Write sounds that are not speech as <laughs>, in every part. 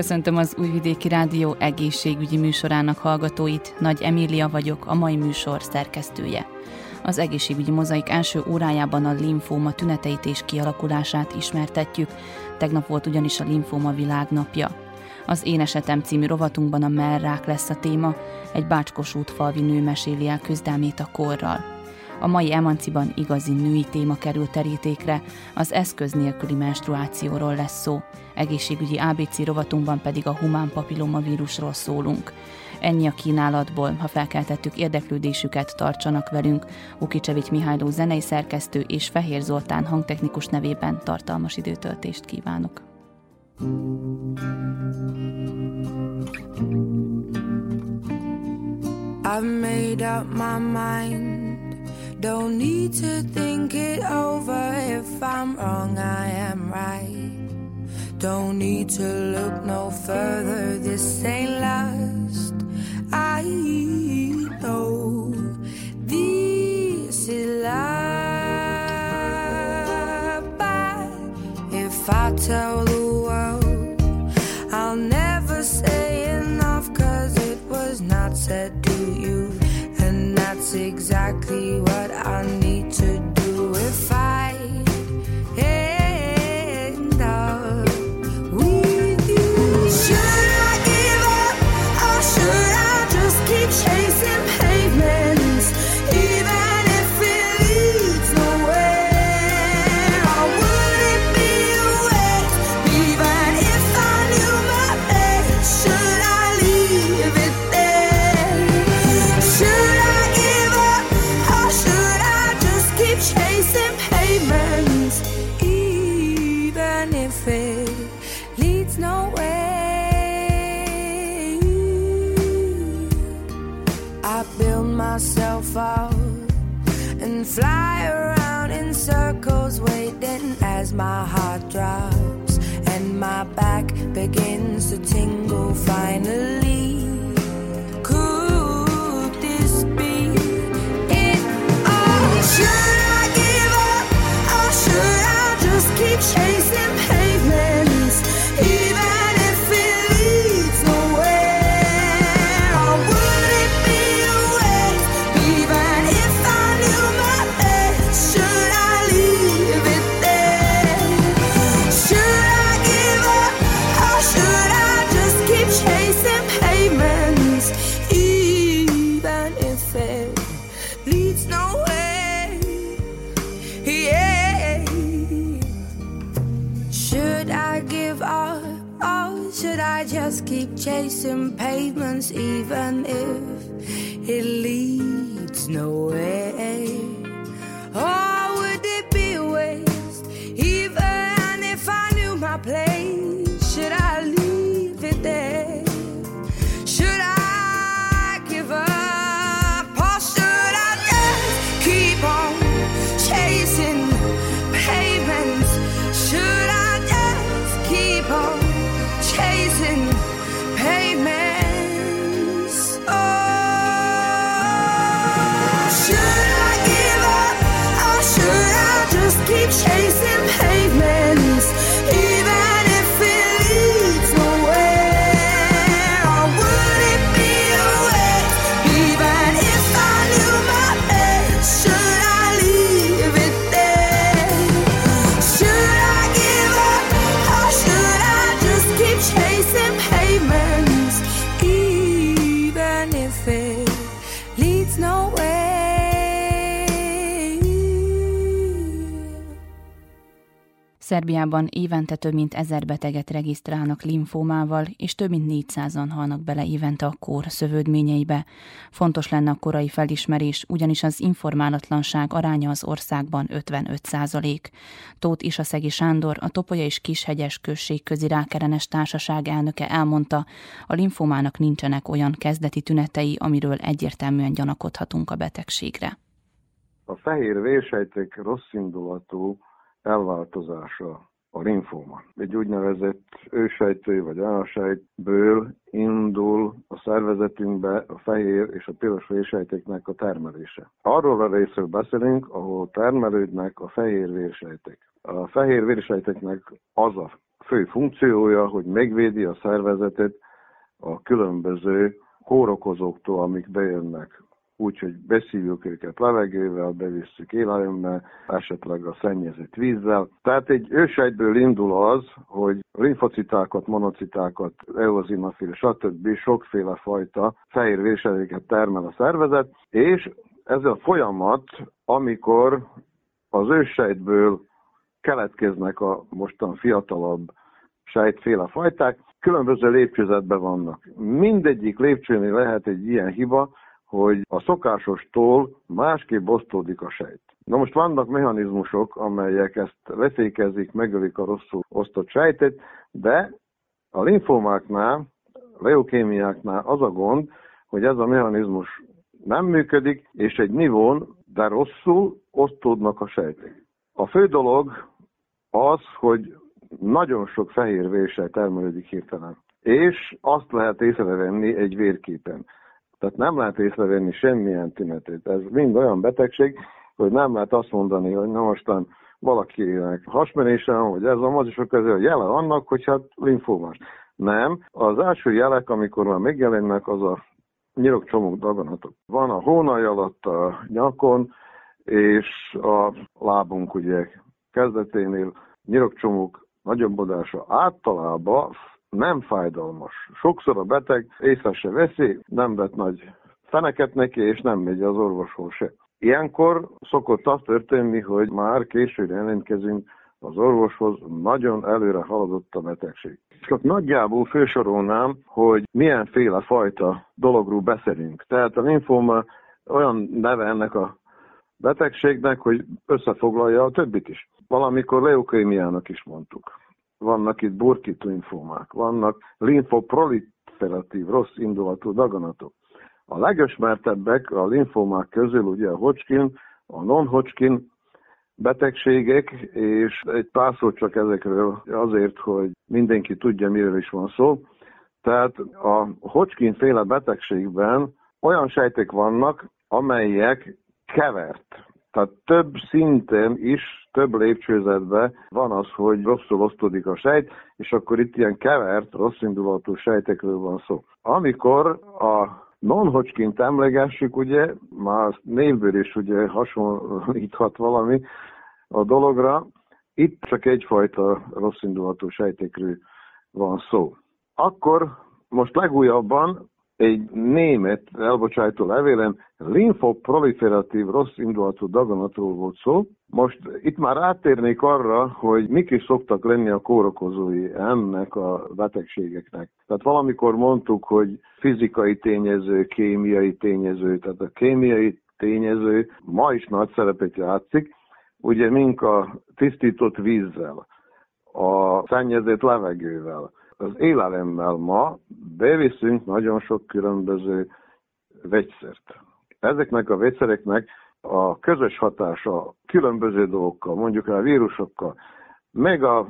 Köszöntöm az Újvidéki Rádió egészségügyi műsorának hallgatóit. Nagy Emília vagyok, a mai műsor szerkesztője. Az egészségügyi mozaik első órájában a limfóma tüneteit és kialakulását ismertetjük. Tegnap volt ugyanis a limfóma világnapja. Az Én esetem című rovatunkban a merrák lesz a téma, egy bácskos útfalvi nő meséli el küzdelmét a korral. A mai emanciban igazi női téma kerül terítékre, az eszköz nélküli menstruációról lesz szó. Egészségügyi ABC rovatunkban pedig a humán papillomavírusról szólunk. Ennyi a kínálatból, ha felkeltettük érdeklődésüket, tartsanak velünk. Ukicsevics Mihályló zenei szerkesztő és Fehér Zoltán hangtechnikus nevében tartalmas időtöltést kívánok. I've made up my mind. Don't need to think it over. If I'm wrong, I am right. Don't need to look no further. This ain't last. I know this is love. But if I tell the world, I'll never say enough, cause it was not said exactly what I need to do. If I myself up and fly around in circles, waiting as my heart drops and my back begins to tingle. Finally, vanir Szerbiában évente több mint ezer beteget regisztrálnak linfómával, és több mint 400-an halnak bele évente a kór szövődményeibe. Fontos lenne a korai felismerés, ugyanis az informálatlanság aránya az országban 55 százalék. Tóth Isaszegi Sándor, a Topolya és Kishegyes község közi rákerenes társaság elnöke elmondta, a linfómának nincsenek olyan kezdeti tünetei, amiről egyértelműen gyanakodhatunk a betegségre. A fehér vérsejtek rossz indulatú elváltozása a linfóma. Egy úgynevezett ősejtő vagy anasejtből indul a szervezetünkbe a fehér és a piros vérsejteknek a termelése. Arról a részről beszélünk, ahol termelődnek a fehér vérsejtek. A fehér vérsejteknek az a fő funkciója, hogy megvédi a szervezetet a különböző kórokozóktól, amik bejönnek úgyhogy beszívjuk őket levegővel, bevisszük élelemmel, esetleg a szennyezett vízzel. Tehát egy ősejtből indul az, hogy linfocitákat, monocitákat, eozinofil, stb. sokféle fajta fehér vérsedéket termel a szervezet, és ez a folyamat, amikor az ősejtből keletkeznek a mostan fiatalabb sejtféle fajták, különböző lépcsőzetben vannak. Mindegyik lépcsőnél lehet egy ilyen hiba, hogy a szokásostól másképp osztódik a sejt. Na most vannak mechanizmusok, amelyek ezt veszélykezik, megölik a rosszul osztott sejtet, de a linfomáknál, leukémiáknál az a gond, hogy ez a mechanizmus nem működik, és egy nivón, de rosszul osztódnak a sejtek. A fő dolog az, hogy nagyon sok fehér vérsej termelődik hirtelen. És azt lehet észrevenni egy vérképen. Tehát nem lehet észrevenni semmilyen tünetét. Ez mind olyan betegség, hogy nem lehet azt mondani, hogy na mostan valakinek hasmenése van, hogy ez a az is a közül jele annak, hogy hát linfómás. Nem. Az első jelek, amikor már megjelennek, az a nyirokcsomók daganatok. Van a hónaj alatt a nyakon, és a lábunk ugye kezdeténél nyirokcsomók nagyobbodása általában nem fájdalmas. Sokszor a beteg észre se veszi, nem vett nagy feneket neki, és nem megy az orvoshoz se. Ilyenkor szokott az történni, hogy már későn jelentkezünk az orvoshoz, nagyon előre haladott a betegség. Csak nagyjából fősorolnám, hogy milyenféle fajta dologról beszélünk. Tehát a linfóma olyan neve ennek a betegségnek, hogy összefoglalja a többit is. Valamikor leukémiának is mondtuk vannak itt burkit linfómák, vannak linfoproliferatív, rossz indulatú daganatok. A legismertebbek a linfómák közül ugye a Hodgkin, a non-Hodgkin betegségek, és egy pár szót csak ezekről azért, hogy mindenki tudja, miről is van szó. Tehát a Hodgkin féle betegségben olyan sejtek vannak, amelyek kevert, tehát több szinten is, több lépcsőzetben van az, hogy rosszul osztódik a sejt, és akkor itt ilyen kevert, rosszindulatú sejtekről van szó. Amikor a non-Hodgkin-t emlegessük, ugye, már névből is ugye hasonlíthat valami a dologra, itt csak egyfajta rosszindulatú sejtekről van szó. Akkor most legújabban egy német elbocsájtó levélem linfoproliferatív rossz indulatú daganatról volt szó. Most itt már áttérnék arra, hogy mik is szoktak lenni a kórokozói ennek a betegségeknek. Tehát valamikor mondtuk, hogy fizikai tényező, kémiai tényező, tehát a kémiai tényező ma is nagy szerepet játszik, ugye mink a tisztított vízzel, a szennyezett levegővel, az élelemmel ma beviszünk nagyon sok különböző vegyszert. Ezeknek a vegyszereknek a közös hatása különböző dolgokkal, mondjuk a vírusokkal, meg a,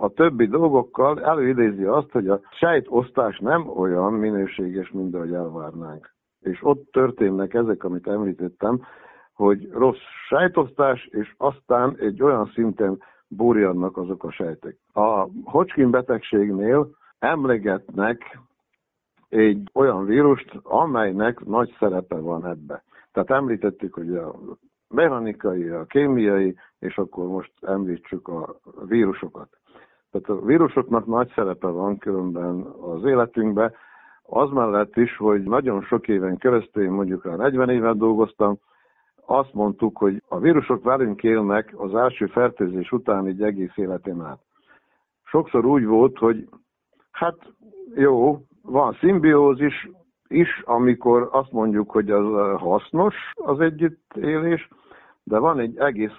a többi dolgokkal előidézi azt, hogy a sejtosztás nem olyan minőséges, mint ahogy elvárnánk. És ott történnek ezek, amit említettem, hogy rossz sejtosztás, és aztán egy olyan szinten burjannak azok a sejtek. A Hodgkin betegségnél emlegetnek egy olyan vírust, amelynek nagy szerepe van ebbe. Tehát említettük, hogy a mechanikai, a kémiai, és akkor most említsük a vírusokat. Tehát a vírusoknak nagy szerepe van különben az életünkben, az mellett is, hogy nagyon sok éven keresztül, mondjuk a 40 évet dolgoztam, azt mondtuk, hogy a vírusok velünk élnek az első fertőzés után egy egész életén át. Sokszor úgy volt, hogy hát jó, van szimbiózis is, amikor azt mondjuk, hogy az hasznos az együttélés, de van egy egész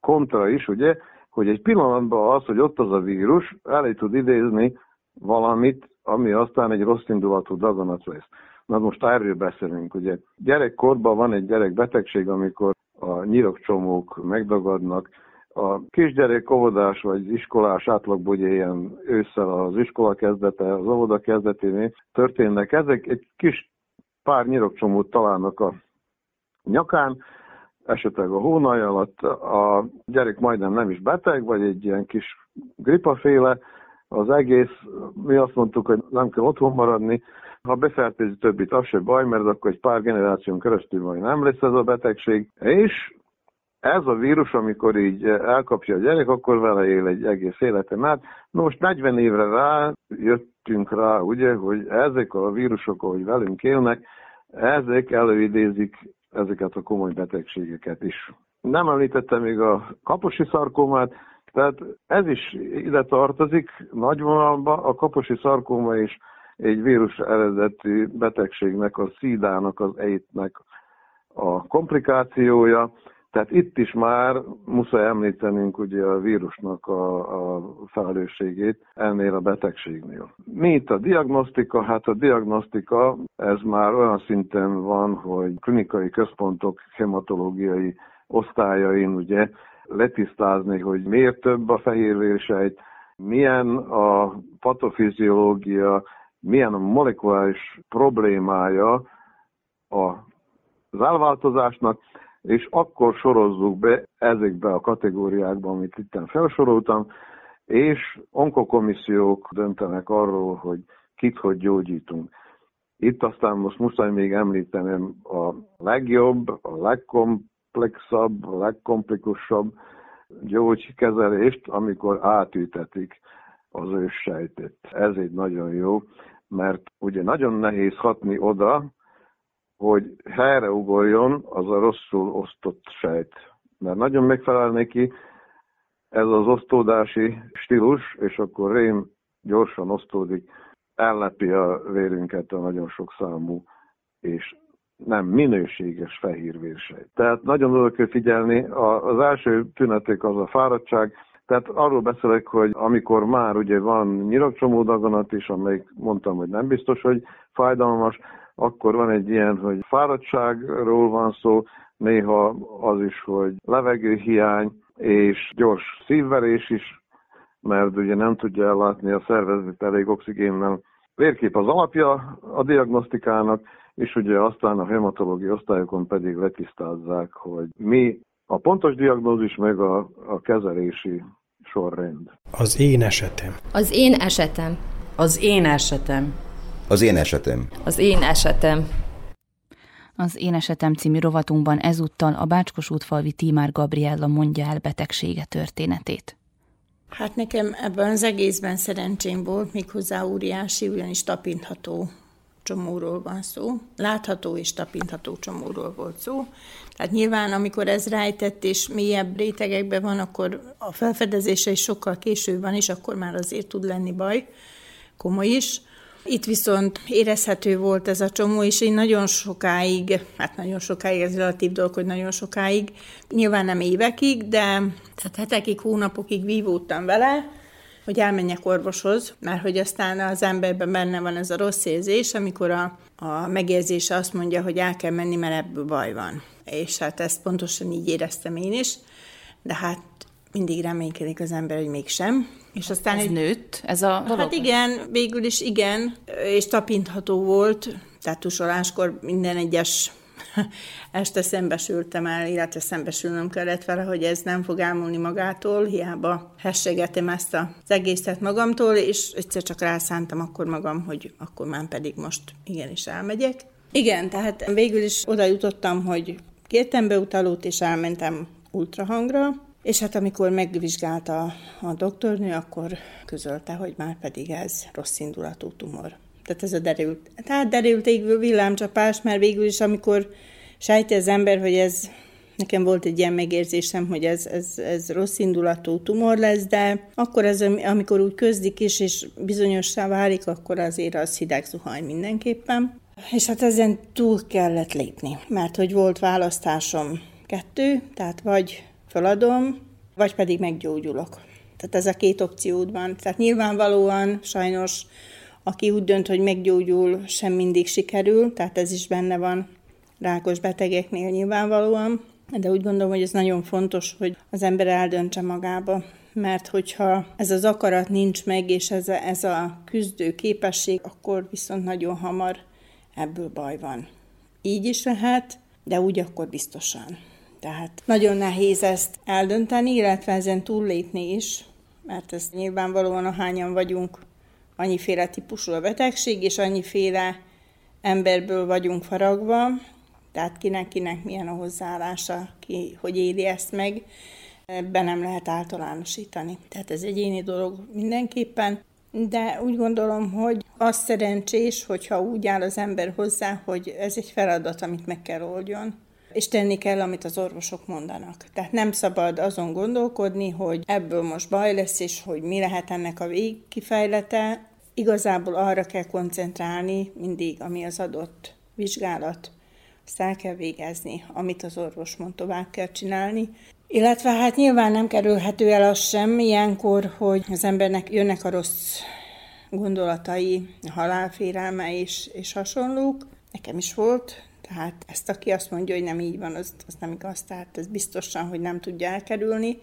kontra is, ugye, hogy egy pillanatban az, hogy ott az a vírus, elé tud idézni valamit, ami aztán egy rossz indulatú daganat lesz. Na most erről beszélünk, ugye. Gyerekkorban van egy gyerekbetegség, amikor a nyirokcsomók megdagadnak, a kisgyerek óvodás vagy iskolás átlagban ugye ilyen ősszel az iskola kezdete, az óvoda kezdeténél történnek. Ezek egy kis pár nyirokcsomót találnak a nyakán, esetleg a hónaj alatt a gyerek majdnem nem is beteg, vagy egy ilyen kis gripaféle, az egész, mi azt mondtuk, hogy nem kell otthon maradni, ha befertőzi többit, az se baj, mert akkor egy pár generáción keresztül majd nem lesz ez a betegség, és ez a vírus, amikor így elkapja a gyerek, akkor vele él egy egész életem át. Most 40 évre rá jöttünk rá, ugye, hogy ezek a vírusok, ahogy velünk élnek, ezek előidézik ezeket a komoly betegségeket is. Nem említettem még a kaposi szarkómát, tehát ez is ide tartozik nagy vonalba, a kaposi szarkóma is egy vírus eredetű betegségnek, a szídának, az ejtnek a komplikációja. Tehát itt is már muszáj említenünk ugye a vírusnak a, a felelősségét ennél a betegségnél. Mi itt a diagnosztika? Hát a diagnosztika ez már olyan szinten van, hogy klinikai központok hematológiai osztályain ugye letisztázni, hogy miért több a fehérvérsejt, milyen a patofiziológia, milyen molekuláris problémája az elváltozásnak, és akkor sorozzuk be ezekbe a kategóriákba, amit itt felsoroltam, és onkokomissziók döntenek arról, hogy kit hogy gyógyítunk. Itt aztán most muszáj még említenem a legjobb, a legkomplexabb, a legkomplikusabb gyógykezelést, amikor átültetik az őssejtet. Ez egy nagyon jó, mert ugye nagyon nehéz hatni oda, hogy helyre ugorjon az a rosszul osztott sejt. Mert nagyon megfelel neki ez az osztódási stílus, és akkor rém gyorsan osztódik, ellepi a vérünket a nagyon sok számú és nem minőséges fehérvérsejt. Tehát nagyon oda kell figyelni, az első tünetek az a fáradtság, tehát arról beszélek, hogy amikor már ugye van nyirokcsomó daganat is, amelyik mondtam, hogy nem biztos, hogy fájdalmas, akkor van egy ilyen, hogy fáradtságról van szó, néha az is, hogy levegőhiány és gyors szívverés is, mert ugye nem tudja ellátni a szervezet elég oxigénnel. Vérkép az alapja a diagnosztikának, és ugye aztán a hematológiai osztályokon pedig letisztázzák, hogy mi a pontos diagnózis meg a, a kezelési sorrend. Az én esetem. Az én esetem. Az én esetem. Az én esetem. Az én esetem. Az Én esetem című rovatunkban ezúttal a Bácskos útfalvi Tímár Gabriella mondja el betegsége történetét. Hát nekem ebben az egészben szerencsém volt, méghozzá óriási, ugyanis tapintható csomóról van szó. Látható és tapintható csomóról volt szó. Tehát nyilván, amikor ez rájtett és mélyebb rétegekben van, akkor a felfedezése is sokkal később van, és akkor már azért tud lenni baj, komoly is. Itt viszont érezhető volt ez a csomó, és én nagyon sokáig, hát nagyon sokáig, ez relatív dolog, hogy nagyon sokáig, nyilván nem évekig, de tehát hetekig, hónapokig vívódtam vele, hogy elmenjek orvoshoz, mert hogy aztán az emberben benne van ez a rossz érzés, amikor a, a megérzése azt mondja, hogy el kell menni, mert ebből baj van. És hát ezt pontosan így éreztem én is, de hát mindig reménykedik az ember, hogy mégsem. És aztán ez egy... nőtt, ez a dolog? Hát igen, végül is igen, és tapintható volt, tehát tusoláskor minden egyes <laughs> este szembesültem el, illetve szembesülnöm kellett vele, hogy ez nem fog elmúlni magától, hiába hessegetem ezt az egészet magamtól, és egyszer csak rászántam akkor magam, hogy akkor már pedig most igenis elmegyek. Igen, tehát végül is oda jutottam, hogy kértem beutalót, és elmentem ultrahangra, és hát amikor megvizsgálta a doktornő, akkor közölte, hogy már pedig ez rossz indulatú tumor. Tehát ez a derült, tehát derült égő villámcsapás, mert végül is amikor sejti az ember, hogy ez nekem volt egy ilyen megérzésem, hogy ez, ez, ez rossz indulatú tumor lesz, de akkor ez, amikor úgy közdik is, és bizonyossá válik, akkor azért az hideg zuhany mindenképpen. És hát ezen túl kellett lépni, mert hogy volt választásom kettő, tehát vagy feladom, vagy pedig meggyógyulok. Tehát ez a két opciód van. Tehát nyilvánvalóan sajnos, aki úgy dönt, hogy meggyógyul, sem mindig sikerül, tehát ez is benne van rákos betegeknél nyilvánvalóan, de úgy gondolom, hogy ez nagyon fontos, hogy az ember eldöntse magába, mert hogyha ez az akarat nincs meg, és ez a, ez a küzdő képesség, akkor viszont nagyon hamar ebből baj van. Így is lehet, de úgy akkor biztosan. Tehát nagyon nehéz ezt eldönteni, illetve ezen túllépni is, mert ez nyilvánvalóan hányan vagyunk, annyiféle típusú a betegség, és annyiféle emberből vagyunk faragva, tehát kinek-kinek milyen a hozzáállása, ki hogy éli ezt meg, ebben nem lehet általánosítani. Tehát ez egyéni dolog mindenképpen, de úgy gondolom, hogy az szerencsés, hogyha úgy áll az ember hozzá, hogy ez egy feladat, amit meg kell oldjon és tenni kell, amit az orvosok mondanak. Tehát nem szabad azon gondolkodni, hogy ebből most baj lesz, és hogy mi lehet ennek a végkifejlete. Igazából arra kell koncentrálni mindig, ami az adott vizsgálat. Azt el kell végezni, amit az orvos mond, tovább kell csinálni. Illetve hát nyilván nem kerülhető el az sem ilyenkor, hogy az embernek jönnek a rossz gondolatai, halálfélelme és, és hasonlók. Nekem is volt, tehát ezt, aki azt mondja, hogy nem így van, az, az nem igaz. Tehát ez biztosan, hogy nem tudja elkerülni.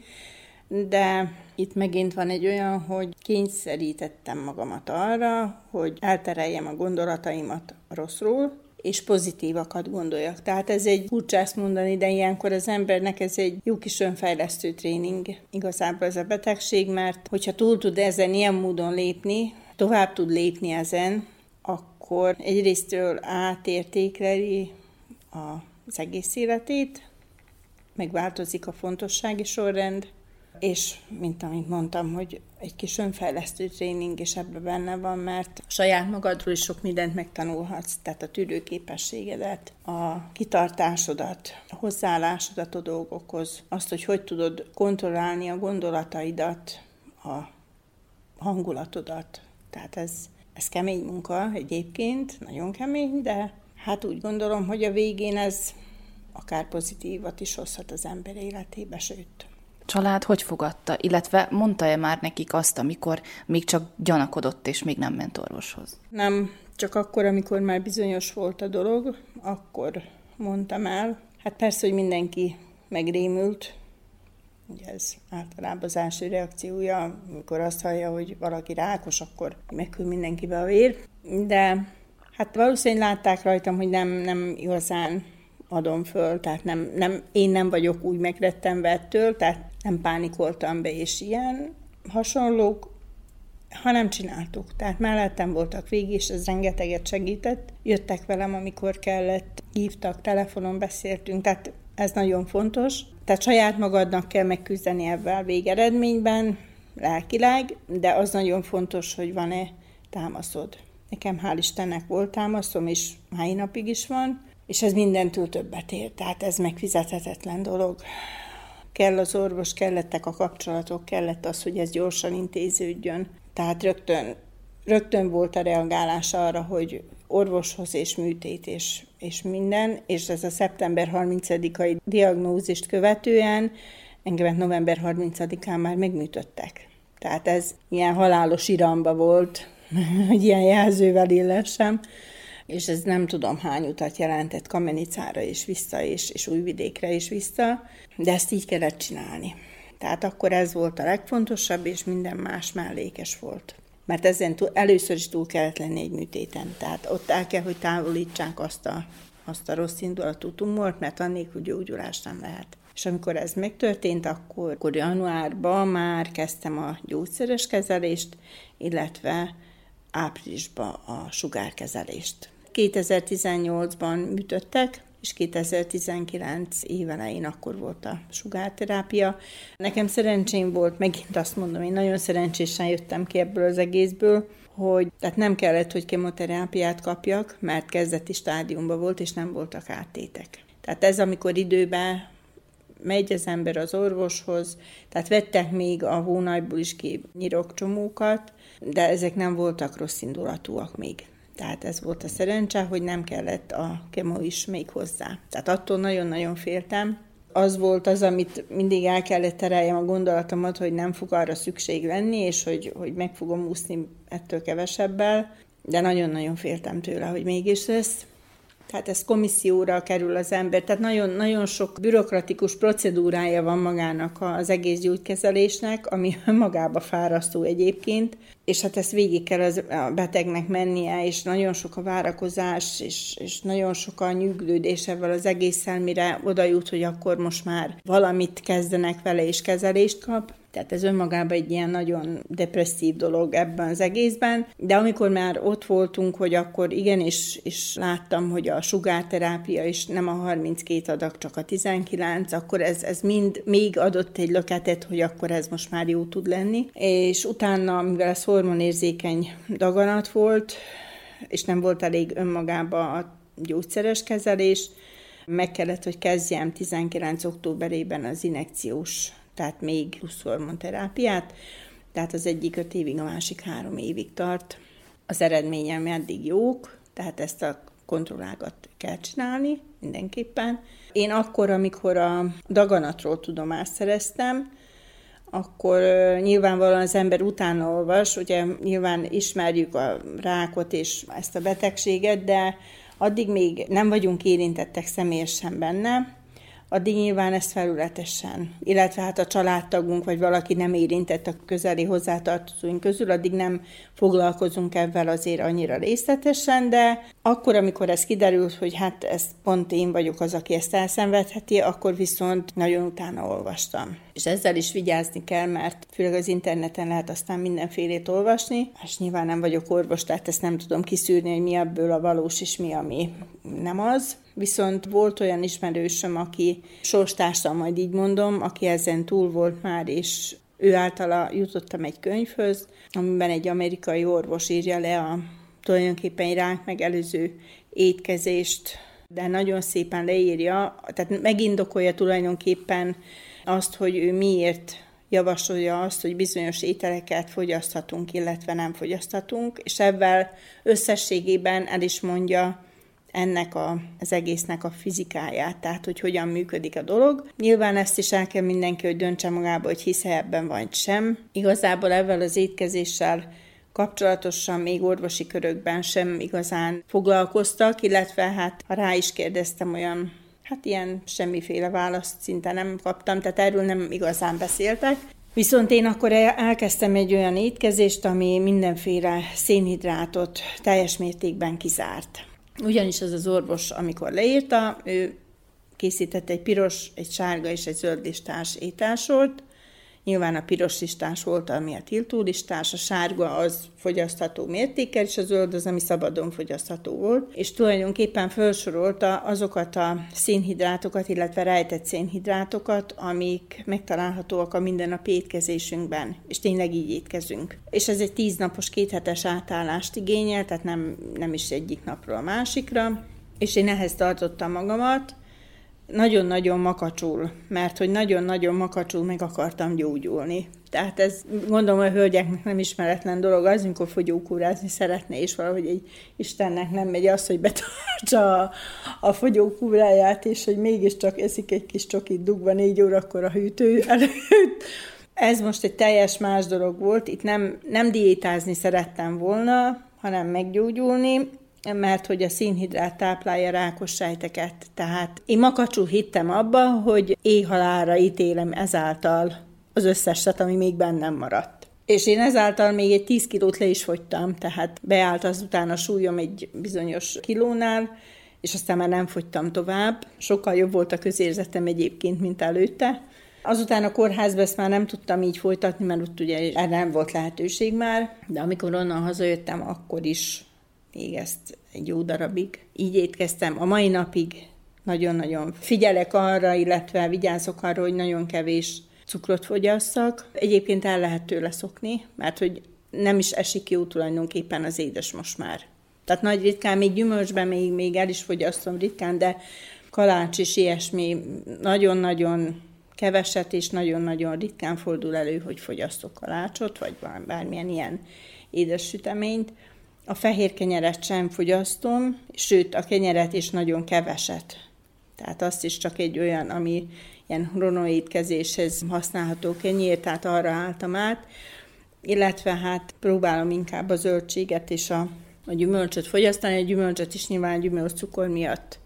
De itt megint van egy olyan, hogy kényszerítettem magamat arra, hogy eltereljem a gondolataimat rosszról, és pozitívakat gondoljak. Tehát ez egy furcsa ezt mondani, de ilyenkor az embernek ez egy jó kis önfejlesztő tréning. Igazából ez a betegség, mert hogyha túl tud ezen ilyen módon lépni, tovább tud lépni ezen, akkor egyrésztől átértékleli az egész életét, megváltozik a fontossági sorrend, és mint amit mondtam, hogy egy kis önfejlesztő tréning is ebben benne van, mert saját magadról is sok mindent megtanulhatsz, tehát a tüdőképességedet, a kitartásodat, a hozzáállásodat a dolgokhoz, azt, hogy hogy tudod kontrollálni a gondolataidat, a hangulatodat. Tehát ez, ez kemény munka egyébként, nagyon kemény, de hát úgy gondolom, hogy a végén ez akár pozitívat is hozhat az ember életébe, sőt. Család hogy fogadta, illetve mondta-e már nekik azt, amikor még csak gyanakodott és még nem ment orvoshoz? Nem, csak akkor, amikor már bizonyos volt a dolog, akkor mondtam el. Hát persze, hogy mindenki megrémült, Ugye ez általában az első reakciója, amikor azt hallja, hogy valaki rákos, akkor megkül mindenkibe a vér. De hát valószínűleg látták rajtam, hogy nem, nem igazán adom föl, tehát nem, nem, én nem vagyok úgy megrettenve ettől, tehát nem pánikoltam be, és ilyen hasonlók, ha nem csináltuk. Tehát mellettem voltak végig, és ez rengeteget segített. Jöttek velem, amikor kellett, hívtak, telefonon beszéltünk, tehát ez nagyon fontos. Tehát saját magadnak kell megküzdeni ebben végeredményben, lelkileg, de az nagyon fontos, hogy van-e támaszod. Nekem hál' Istennek volt támaszom, és mai napig is van, és ez mindentől többet ér, tehát ez megfizethetetlen dolog. Kell az orvos, kellettek a kapcsolatok, kellett az, hogy ez gyorsan intéződjön. Tehát rögtön, rögtön volt a reagálás arra, hogy orvoshoz és műtét és, és minden, és ez a szeptember 30-ai diagnózist követően engemet november 30-án már megműtöttek. Tehát ez ilyen halálos iramba volt, <laughs> hogy ilyen jelzővel illessem, és ez nem tudom hány utat jelentett Kamenicára és vissza, és, és Újvidékre is vissza, de ezt így kellett csinálni. Tehát akkor ez volt a legfontosabb, és minden más mellékes volt mert ezen túl, először is túl kellett lenni egy műtéten. Tehát ott el kell, hogy távolítsák azt a, azt a rossz indulatú tumort, mert annélkül gyógyulás nem lehet. És amikor ez megtörtént, akkor, akkor januárban már kezdtem a gyógyszeres kezelést, illetve áprilisban a sugárkezelést. 2018-ban műtöttek, és 2019 évelején akkor volt a sugárterápia. Nekem szerencsém volt, megint azt mondom, én nagyon szerencsésen jöttem ki ebből az egészből, hogy tehát nem kellett, hogy kemoterápiát kapjak, mert kezdeti stádiumban volt, és nem voltak áttétek. Tehát ez, amikor időben megy az ember az orvoshoz, tehát vettek még a hónajból is ki nyirokcsomókat, de ezek nem voltak rossz indulatúak még. Tehát ez volt a szerencse, hogy nem kellett a kemo is még hozzá. Tehát attól nagyon-nagyon féltem. Az volt az, amit mindig el kellett tereljem a gondolatomat, hogy nem fog arra szükség lenni, és hogy, hogy meg fogom úszni ettől kevesebbel, de nagyon-nagyon féltem tőle, hogy mégis lesz. Tehát ez komisszióra kerül az ember, tehát nagyon, nagyon sok bürokratikus procedúrája van magának az egész gyógykezelésnek, ami <laughs> magába fárasztó egyébként, és hát ezt végig kell az, a betegnek mennie, és nagyon sok a várakozás, és, és nagyon sok a nyűglődés ebből az egésszel, mire oda jut, hogy akkor most már valamit kezdenek vele, és kezelést kap. Tehát ez önmagában egy ilyen nagyon depresszív dolog ebben az egészben. De amikor már ott voltunk, hogy akkor igenis, és láttam, hogy a sugárterápia is nem a 32 adag, csak a 19, akkor ez, ez mind még adott egy löketet, hogy akkor ez most már jó tud lenni. És utána, mivel ez hormonérzékeny daganat volt, és nem volt elég önmagában a gyógyszeres kezelés, meg kellett, hogy kezdjem 19. októberében az inekciós tehát még plusz hormonterápiát, tehát az egyik öt évig, a másik három évig tart. Az eredményem eddig jók, tehát ezt a kontrollákat kell csinálni mindenképpen. Én akkor, amikor a daganatról tudomást szereztem, akkor nyilvánvalóan az ember utána olvas, ugye nyilván ismerjük a rákot és ezt a betegséget, de addig még nem vagyunk érintettek személyesen benne, addig nyilván ezt felületesen, illetve hát a családtagunk vagy valaki nem érintett a közeli hozzátartozóink közül, addig nem foglalkozunk ebben azért annyira részletesen, de akkor, amikor ez kiderült, hogy hát ez pont én vagyok az, aki ezt elszenvedheti, akkor viszont nagyon utána olvastam. És ezzel is vigyázni kell, mert főleg az interneten lehet aztán mindenfélét olvasni, és nyilván nem vagyok orvos, tehát ezt nem tudom kiszűrni, hogy mi ebből a valós és mi, ami nem az. Viszont volt olyan ismerősöm, aki sorstársam, majd így mondom, aki ezen túl volt már, és ő általa jutottam egy könyvhöz, amiben egy amerikai orvos írja le a tulajdonképpen ránk megelőző étkezést, de nagyon szépen leírja, tehát megindokolja tulajdonképpen azt, hogy ő miért javasolja azt, hogy bizonyos ételeket fogyaszthatunk, illetve nem fogyaszthatunk, és ebben összességében el is mondja, ennek a, az egésznek a fizikáját, tehát hogy hogyan működik a dolog. Nyilván ezt is el kell mindenki, hogy döntse magába, hogy hisz ebben vagy sem. Igazából ezzel az étkezéssel kapcsolatosan még orvosi körökben sem igazán foglalkoztak, illetve hát ha rá is kérdeztem olyan Hát ilyen semmiféle választ szinte nem kaptam, tehát erről nem igazán beszéltek. Viszont én akkor elkezdtem egy olyan étkezést, ami mindenféle szénhidrátot teljes mértékben kizárt. Ugyanis az az orvos, amikor leírta, ő készített egy piros, egy sárga és egy zöld listás ételsort, Nyilván a piros listás volt, ami a tiltó listás, a sárga az fogyasztható mértékkel, és a zöld az, ami szabadon fogyasztható volt. És tulajdonképpen felsorolta azokat a szénhidrátokat, illetve rejtett szénhidrátokat, amik megtalálhatóak a mindennapi étkezésünkben, és tényleg így étkezünk. És ez egy tíznapos, kéthetes átállást igényel, tehát nem, nem is egyik napról a másikra, és én ehhez tartottam magamat, nagyon-nagyon makacsul, mert hogy nagyon-nagyon makacsul meg akartam gyógyulni. Tehát ez gondolom a hölgyeknek nem ismeretlen dolog az, amikor fogyókúrázni szeretne, és valahogy egy Istennek nem megy az, hogy betartsa a, a fogyókúráját, és hogy mégiscsak eszik egy kis csokit dugva négy órakor a hűtő előtt. Ez most egy teljes más dolog volt, itt nem, nem diétázni szerettem volna, hanem meggyógyulni, mert hogy a szénhidrát táplálja rákos sejteket. Tehát én makacsul hittem abba, hogy éhalára ítélem ezáltal az összeset, ami még bennem maradt. És én ezáltal még egy 10 kilót le is fogytam, tehát beállt azután a súlyom egy bizonyos kilónál, és aztán már nem fogytam tovább. Sokkal jobb volt a közérzetem egyébként, mint előtte. Azután a kórházba ezt már nem tudtam így folytatni, mert ott ugye erre nem volt lehetőség már, de amikor onnan hazajöttem, akkor is még ezt egy jó darabig. Így étkeztem a mai napig, nagyon-nagyon figyelek arra, illetve vigyázok arra, hogy nagyon kevés cukrot fogyasszak. Egyébként el lehet tőle szokni, mert hogy nem is esik jó tulajdonképpen az édes most már. Tehát nagy ritkán, még gyümölcsben még, még el is fogyasztom ritkán, de kalács is ilyesmi nagyon-nagyon keveset, és nagyon-nagyon ritkán fordul elő, hogy fogyasztok kalácsot, vagy bármilyen ilyen édes süteményt. A fehér kenyeret sem fogyasztom, sőt a kenyeret is nagyon keveset. Tehát azt is csak egy olyan, ami ilyen hronoétkezéshez használható kenyér, tehát arra álltam át, illetve hát próbálom inkább a zöldséget és a, a gyümölcsöt fogyasztani, a gyümölcsöt is nyilván a gyümölcs cukor miatt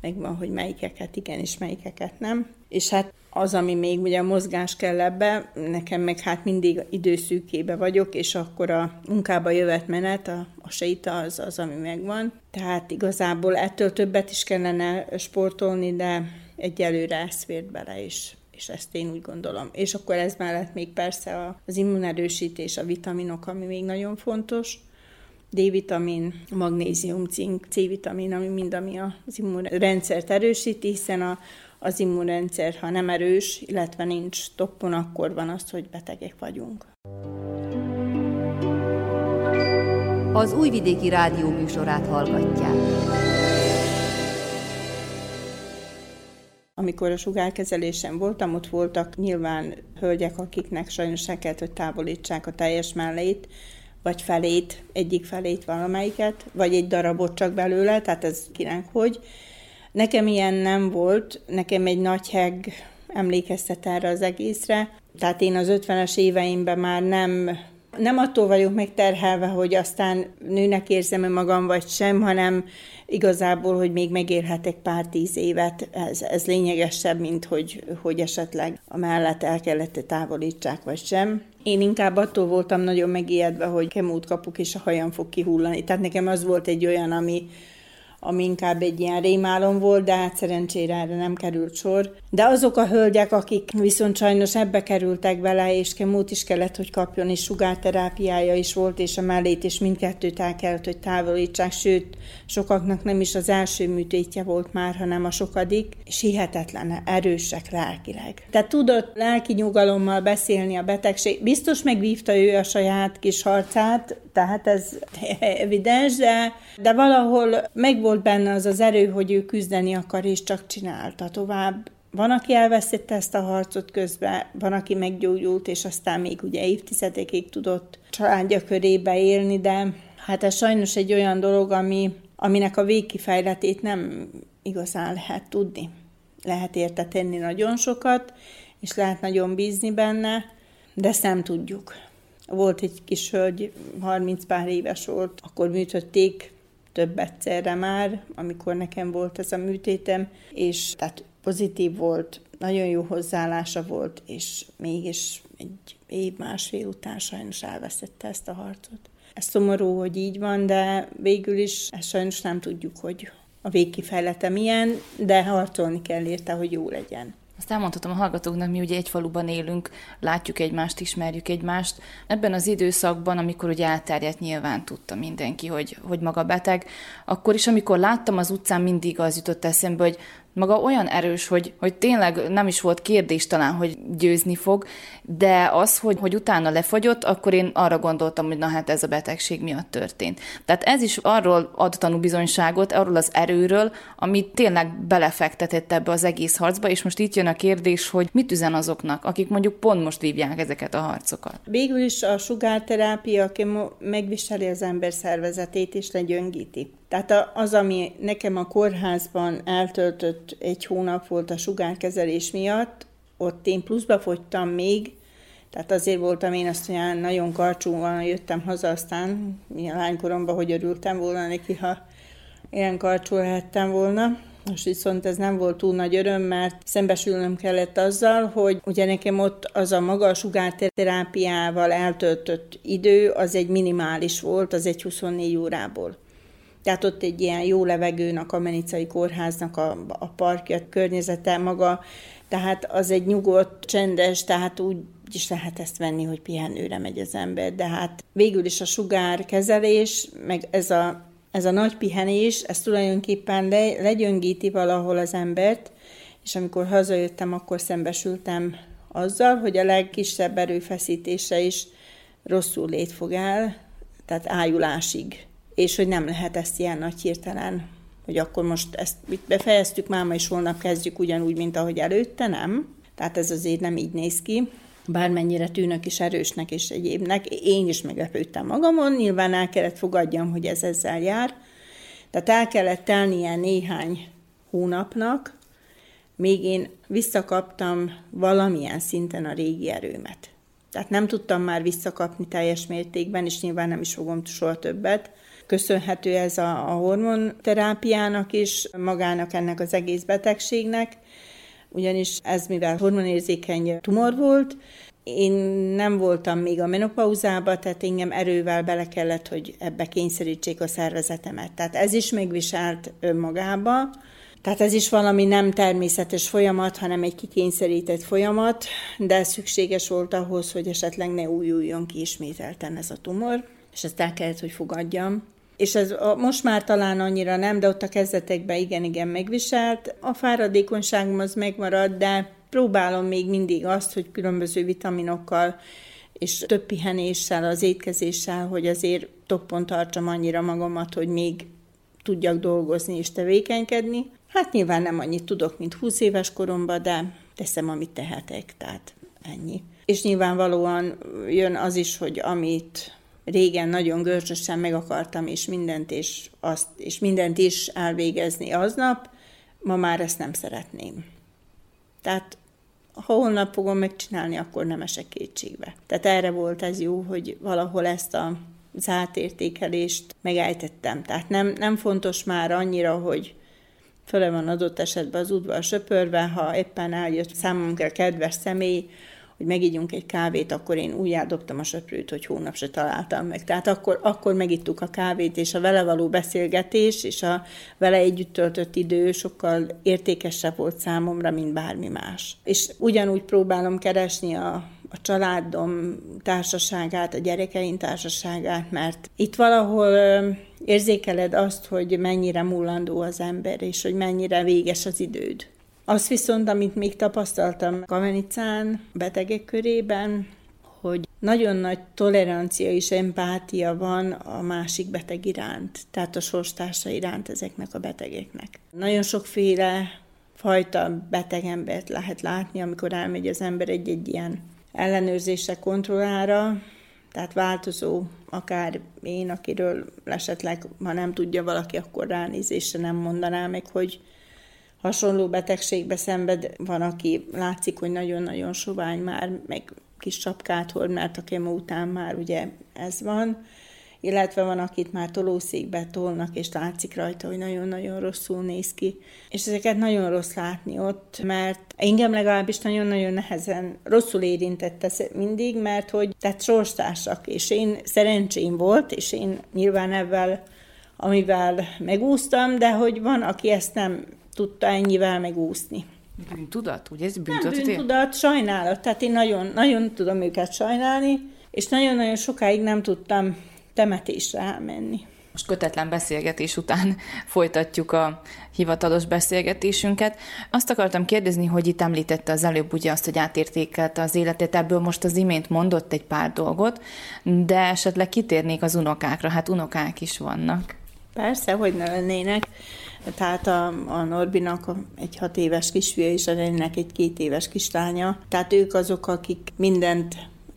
megvan, hogy melyikeket igen és melyikeket nem. És hát az, ami még ugye a mozgás kell ebbe, nekem meg hát mindig időszűkébe vagyok, és akkor a munkába jövet menet, a, a seita az az, ami megvan. Tehát igazából ettől többet is kellene sportolni, de egyelőre ez fért bele is és ezt én úgy gondolom. És akkor ez mellett még persze az immunerősítés, a vitaminok, ami még nagyon fontos, D-vitamin, magnézium, cink, C-vitamin, ami mind, ami az immunrendszert erősíti, hiszen a, az immunrendszer, ha nem erős, illetve nincs toppon, akkor van az, hogy betegek vagyunk. Az Újvidéki Rádió műsorát hallgatják. Amikor a sugárkezelésen voltam, ott voltak nyilván hölgyek, akiknek sajnos se kellett, hogy távolítsák a teljes mellét, vagy felét, egyik felét valamelyiket, vagy egy darabot csak belőle, tehát ez kinek hogy. Nekem ilyen nem volt, nekem egy nagy heg emlékeztet erre az egészre. Tehát én az 50-es éveimben már nem nem attól vagyok megterhelve, hogy aztán nőnek érzem magam, vagy sem, hanem igazából, hogy még megélhetek pár tíz évet, ez, ez lényegesebb, mint hogy, hogy esetleg a mellett el kellett távolítsák, vagy sem. Én inkább attól voltam nagyon megijedve, hogy kemót kapuk, és a hajam fog kihullani. Tehát nekem az volt egy olyan, ami, ami inkább egy ilyen rémálom volt, de hát szerencsére erre nem került sor. De azok a hölgyek, akik viszont sajnos ebbe kerültek bele, és kemót is kellett, hogy kapjon, és sugárterápiája is volt, és a mellét is mindkettőt el kellett, hogy távolítsák, sőt, sokaknak nem is az első műtétje volt már, hanem a sokadik, és hihetetlen erősek lelkileg. Tehát tudott lelki nyugalommal beszélni a betegség. Biztos megvívta ő a saját kis harcát, tehát ez <laughs> evidens, de, de valahol megvolt benne az az erő, hogy ő küzdeni akar, és csak csinálta tovább. Van, aki elveszítette ezt a harcot közben, van, aki meggyógyult, és aztán még ugye évtizedekig tudott családja körébe élni, de hát ez sajnos egy olyan dolog, ami, aminek a végkifejletét nem igazán lehet tudni. Lehet érte tenni nagyon sokat, és lehet nagyon bízni benne, de ezt nem tudjuk. Volt egy kis hölgy, 30 pár éves volt, akkor műtötték több egyszerre már, amikor nekem volt ez a műtétem, és tehát pozitív volt, nagyon jó hozzáállása volt, és mégis egy év, másfél után sajnos elveszette ezt a harcot. Ez szomorú, hogy így van, de végül is ezt sajnos nem tudjuk, hogy a végkifejlete milyen, de harcolni kell érte, hogy jó legyen. Azt elmondhatom a hallgatóknak, mi ugye egy faluban élünk, látjuk egymást, ismerjük egymást. Ebben az időszakban, amikor ugye elterjedt, nyilván tudta mindenki, hogy, hogy maga beteg, akkor is, amikor láttam az utcán, mindig az jutott eszembe, hogy maga olyan erős, hogy, hogy tényleg nem is volt kérdés talán, hogy győzni fog, de az, hogy, hogy utána lefagyott, akkor én arra gondoltam, hogy na hát ez a betegség miatt történt. Tehát ez is arról ad tanúbizonyságot, arról az erőről, amit tényleg belefektetett ebbe az egész harcba, és most itt jön a kérdés, hogy mit üzen azoknak, akik mondjuk pont most vívják ezeket a harcokat. Végül is a sugárterápia, aki megviseli az ember szervezetét és legyöngíti. Tehát az, ami nekem a kórházban eltöltött egy hónap volt a sugárkezelés miatt, ott én pluszba fogytam még, tehát azért voltam én azt olyan nagyon karcsúval jöttem haza, aztán milyen lánykoromban, hogy örültem volna neki, ha ilyen karcsú lehettem volna. Most viszont ez nem volt túl nagy öröm, mert szembesülnöm kellett azzal, hogy ugye nekem ott az a maga a sugárterápiával eltöltött idő, az egy minimális volt, az egy 24 órából. Tehát ott egy ilyen jó levegőnek, a Menicai Kórháznak a, a parkja, környezete maga, tehát az egy nyugodt, csendes, tehát úgy is lehet ezt venni, hogy pihenőre megy az ember, de hát végül is a sugárkezelés, meg ez a, ez a nagy pihenés, ez tulajdonképpen le, legyöngíti valahol az embert, és amikor hazajöttem, akkor szembesültem azzal, hogy a legkisebb erőfeszítése is rosszul lét fog el, tehát ájulásig és hogy nem lehet ezt ilyen nagy hirtelen, hogy akkor most ezt befejeztük máma, és holnap kezdjük ugyanúgy, mint ahogy előtte, nem. Tehát ez azért nem így néz ki bármennyire tűnök is erősnek és egyébnek, én is meglepődtem magamon, nyilván el kellett fogadjam, hogy ez ezzel jár, tehát el kellett telnie néhány hónapnak, még én visszakaptam valamilyen szinten a régi erőmet. Tehát nem tudtam már visszakapni teljes mértékben, és nyilván nem is fogom soha többet. Köszönhető ez a, a hormonterápiának is, magának ennek az egész betegségnek, ugyanis ez mivel hormonérzékeny tumor volt, én nem voltam még a menopauzába, tehát engem erővel bele kellett, hogy ebbe kényszerítsék a szervezetemet. Tehát ez is megviselt önmagába, tehát ez is valami nem természetes folyamat, hanem egy kikényszerített folyamat, de szükséges volt ahhoz, hogy esetleg ne újuljon ki ismételten ez a tumor, és ezt el kellett, hogy fogadjam. És ez a, most már talán annyira nem, de ott a kezdetekben igen-igen megviselt. A fáradékonyságom az megmarad, de próbálom még mindig azt, hogy különböző vitaminokkal és több pihenéssel, az étkezéssel, hogy azért toppon tartsam annyira magamat, hogy még tudjak dolgozni és tevékenykedni. Hát nyilván nem annyit tudok, mint 20 éves koromban, de teszem, amit tehetek, tehát ennyi. És nyilvánvalóan jön az is, hogy amit régen nagyon görcsösen meg akartam, és mindent, és, azt, és mindent is elvégezni aznap, ma már ezt nem szeretném. Tehát ha holnap fogom megcsinálni, akkor nem esek kétségbe. Tehát erre volt ez jó, hogy valahol ezt a zárt értékelést megejtettem. Tehát nem, nem fontos már annyira, hogy föle van adott esetben az udvar söpörve, ha éppen eljött számomra kedves személy, hogy megígyunk egy kávét, akkor én úgy eldobtam a söprőt, hogy hónap se találtam meg. Tehát akkor, akkor megittuk a kávét, és a vele való beszélgetés, és a vele együtt töltött idő sokkal értékesebb volt számomra, mint bármi más. És ugyanúgy próbálom keresni a, a családom társaságát, a gyerekeim társaságát, mert itt valahol érzékeled azt, hogy mennyire múlandó az ember, és hogy mennyire véges az időd. Azt viszont, amit még tapasztaltam Kamenicán betegek körében, hogy nagyon nagy tolerancia és empátia van a másik beteg iránt, tehát a sorstársa iránt ezeknek a betegeknek. Nagyon sokféle fajta beteg embert lehet látni, amikor elmegy az ember egy-egy ilyen ellenőrzésre, kontrollára, tehát változó, akár én, akiről esetleg, ha nem tudja valaki, akkor ránézésre nem mondaná meg, hogy hasonló betegségbe szenved, van, aki látszik, hogy nagyon-nagyon sovány már, meg kis sapkát hord, mert a kemo után már ugye ez van, illetve van, akit már tolószékbe tolnak, és látszik rajta, hogy nagyon-nagyon rosszul néz ki. És ezeket nagyon rossz látni ott, mert engem legalábbis nagyon-nagyon nehezen rosszul érintette mindig, mert hogy tehát sorstársak, és én szerencsém volt, és én nyilván ebben amivel megúsztam, de hogy van, aki ezt nem tudta ennyivel megúszni. Bűntudat, ugye ez bűntudat? Nem bűntudat, sajnálat. Tehát én nagyon, nagyon tudom őket sajnálni, és nagyon-nagyon sokáig nem tudtam temetésre elmenni. Most kötetlen beszélgetés után <laughs> folytatjuk a hivatalos beszélgetésünket. Azt akartam kérdezni, hogy itt említette az előbb ugye azt, hogy átértékelte az életét, ebből most az imént mondott egy pár dolgot, de esetleg kitérnék az unokákra, hát unokák is vannak. Persze, hogy ne lennének. Tehát a, a Norbinak egy hat éves kisfia és a Renének egy két éves kislánya. Tehát ők azok, akik mindent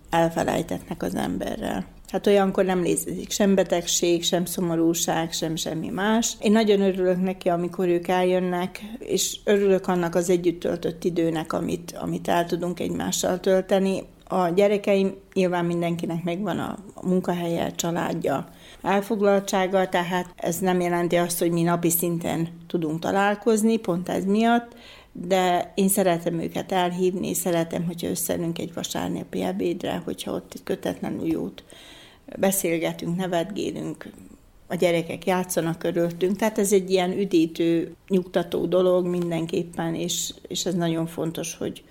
elfelejtetnek az emberrel. Hát olyankor nem létezik sem betegség, sem szomorúság, sem semmi más. Én nagyon örülök neki, amikor ők eljönnek, és örülök annak az együtt töltött időnek, amit, amit el tudunk egymással tölteni. A gyerekeim nyilván mindenkinek megvan a munkahelye, családja, elfoglaltsága, tehát ez nem jelenti azt, hogy mi napi szinten tudunk találkozni, pont ez miatt, de én szeretem őket elhívni, szeretem, hogyha összeülünk egy vasárnapi ebédre, hogyha ott egy kötetlenül jót beszélgetünk, nevetgélünk, a gyerekek játszanak körültünk, tehát ez egy ilyen üdítő, nyugtató dolog mindenképpen, és, és ez nagyon fontos, hogy,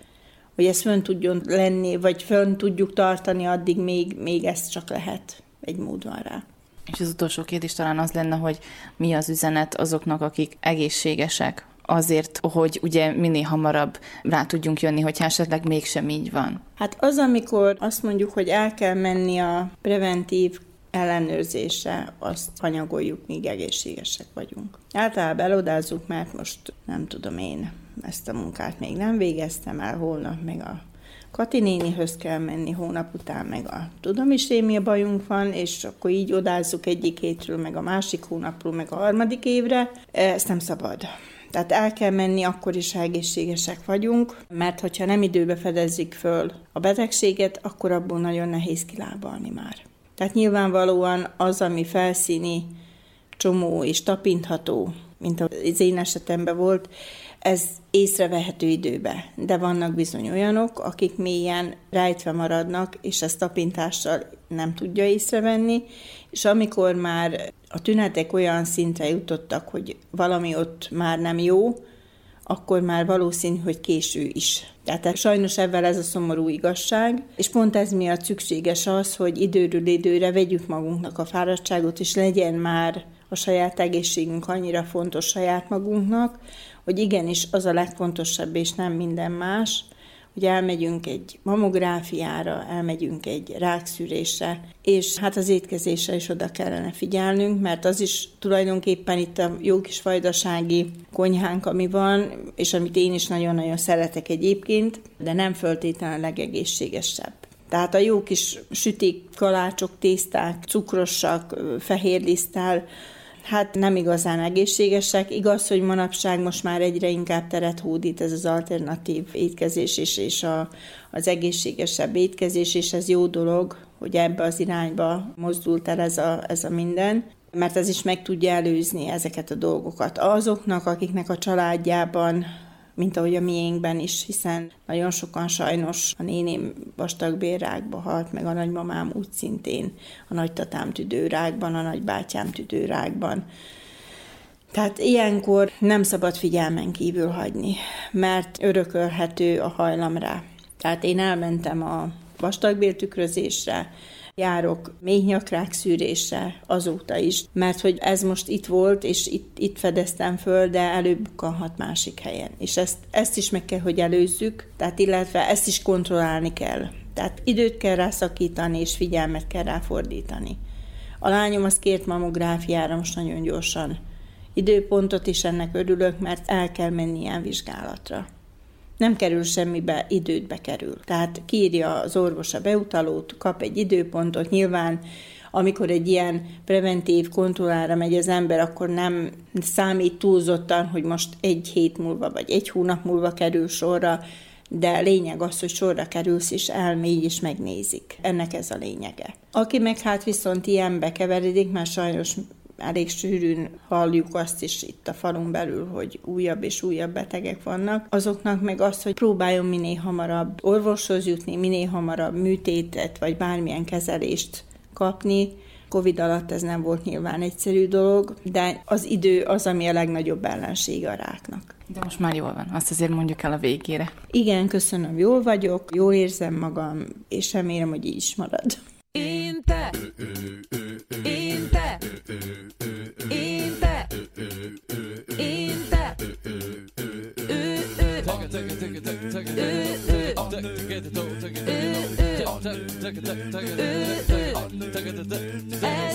hogy ez fönn tudjon lenni, vagy fönn tudjuk tartani, addig még, még ez csak lehet, egy mód van rá. És az utolsó kérdés talán az lenne, hogy mi az üzenet azoknak, akik egészségesek, azért, hogy ugye minél hamarabb rá tudjunk jönni, hogy esetleg mégsem így van. Hát az, amikor azt mondjuk, hogy el kell menni a preventív ellenőrzésre, azt hanyagoljuk, míg egészségesek vagyunk. Általában elodázzuk, mert most nem tudom én, ezt a munkát még nem végeztem el, holnap meg a Kati nénihöz kell menni, hónap után meg a tudom is én mi a bajunk van, és akkor így odázzuk egyik hétről, meg a másik hónapról, meg a harmadik évre. Ezt nem szabad. Tehát el kell menni, akkor is egészségesek vagyunk, mert hogyha nem időbe fedezzük föl a betegséget, akkor abból nagyon nehéz kilábalni már. Tehát nyilvánvalóan az, ami felszíni, csomó és tapintható, mint az én esetemben volt, ez észrevehető időbe, de vannak bizony olyanok, akik mélyen rejtve maradnak, és ezt tapintással nem tudja észrevenni, és amikor már a tünetek olyan szintre jutottak, hogy valami ott már nem jó, akkor már valószínű, hogy késő is. Tehát sajnos ebben ez a szomorú igazság, és pont ez miatt szükséges az, hogy időről időre vegyük magunknak a fáradtságot, és legyen már a saját egészségünk annyira fontos saját magunknak, hogy igenis az a legfontosabb, és nem minden más, hogy elmegyünk egy mamográfiára, elmegyünk egy rákszűrésre, és hát az étkezésre is oda kellene figyelnünk, mert az is tulajdonképpen itt a jó kis vajdasági konyhánk, ami van, és amit én is nagyon-nagyon szeretek egyébként, de nem föltétlenül a legegészségesebb. Tehát a jó kis sütik, kalácsok, tészták, cukrosak, fehér lisztál, hát nem igazán egészségesek. Igaz, hogy manapság most már egyre inkább teret hódít ez az alternatív étkezés és, és a, az egészségesebb étkezés, és ez jó dolog, hogy ebbe az irányba mozdult el ez a, ez a minden mert ez is meg tudja előzni ezeket a dolgokat. Azoknak, akiknek a családjában mint ahogy a miénkben is, hiszen nagyon sokan sajnos a néném vastagbérrákba halt, meg a nagymamám úgy szintén, a nagytatám tüdőrákban, a nagybátyám tüdőrákban. Tehát ilyenkor nem szabad figyelmen kívül hagyni, mert örökölhető a hajlam rá. Tehát én elmentem a vastagbéltükrözésre, járok nyakrák szűrésre azóta is, mert hogy ez most itt volt, és itt, itt fedeztem föl, de előbb kanhat másik helyen. És ezt, ezt is meg kell, hogy előzzük, tehát illetve ezt is kontrollálni kell. Tehát időt kell rászakítani, és figyelmet kell ráfordítani. A lányom az kért mamográfiára most nagyon gyorsan időpontot, is ennek örülök, mert el kell menni ilyen vizsgálatra nem kerül semmibe, időt kerül. Tehát kiírja az orvos a beutalót, kap egy időpontot, nyilván amikor egy ilyen preventív kontrollára megy az ember, akkor nem számít túlzottan, hogy most egy hét múlva vagy egy hónap múlva kerül sorra, de lényeg az, hogy sorra kerülsz, és elmégy, és megnézik. Ennek ez a lényege. Aki meg hát viszont ilyenbe keveredik, mert sajnos elég sűrűn halljuk azt is itt a falun belül, hogy újabb és újabb betegek vannak, azoknak meg az, hogy próbáljon minél hamarabb orvoshoz jutni, minél hamarabb műtétet vagy bármilyen kezelést kapni, Covid alatt ez nem volt nyilván egyszerű dolog, de az idő az, ami a legnagyobb ellenség a ráknak. De most már jól van, azt azért mondjuk el a végére. Igen, köszönöm, jól vagyok, jól érzem magam, és remélem, hogy így is marad. Én te, én te, én te, én te, ez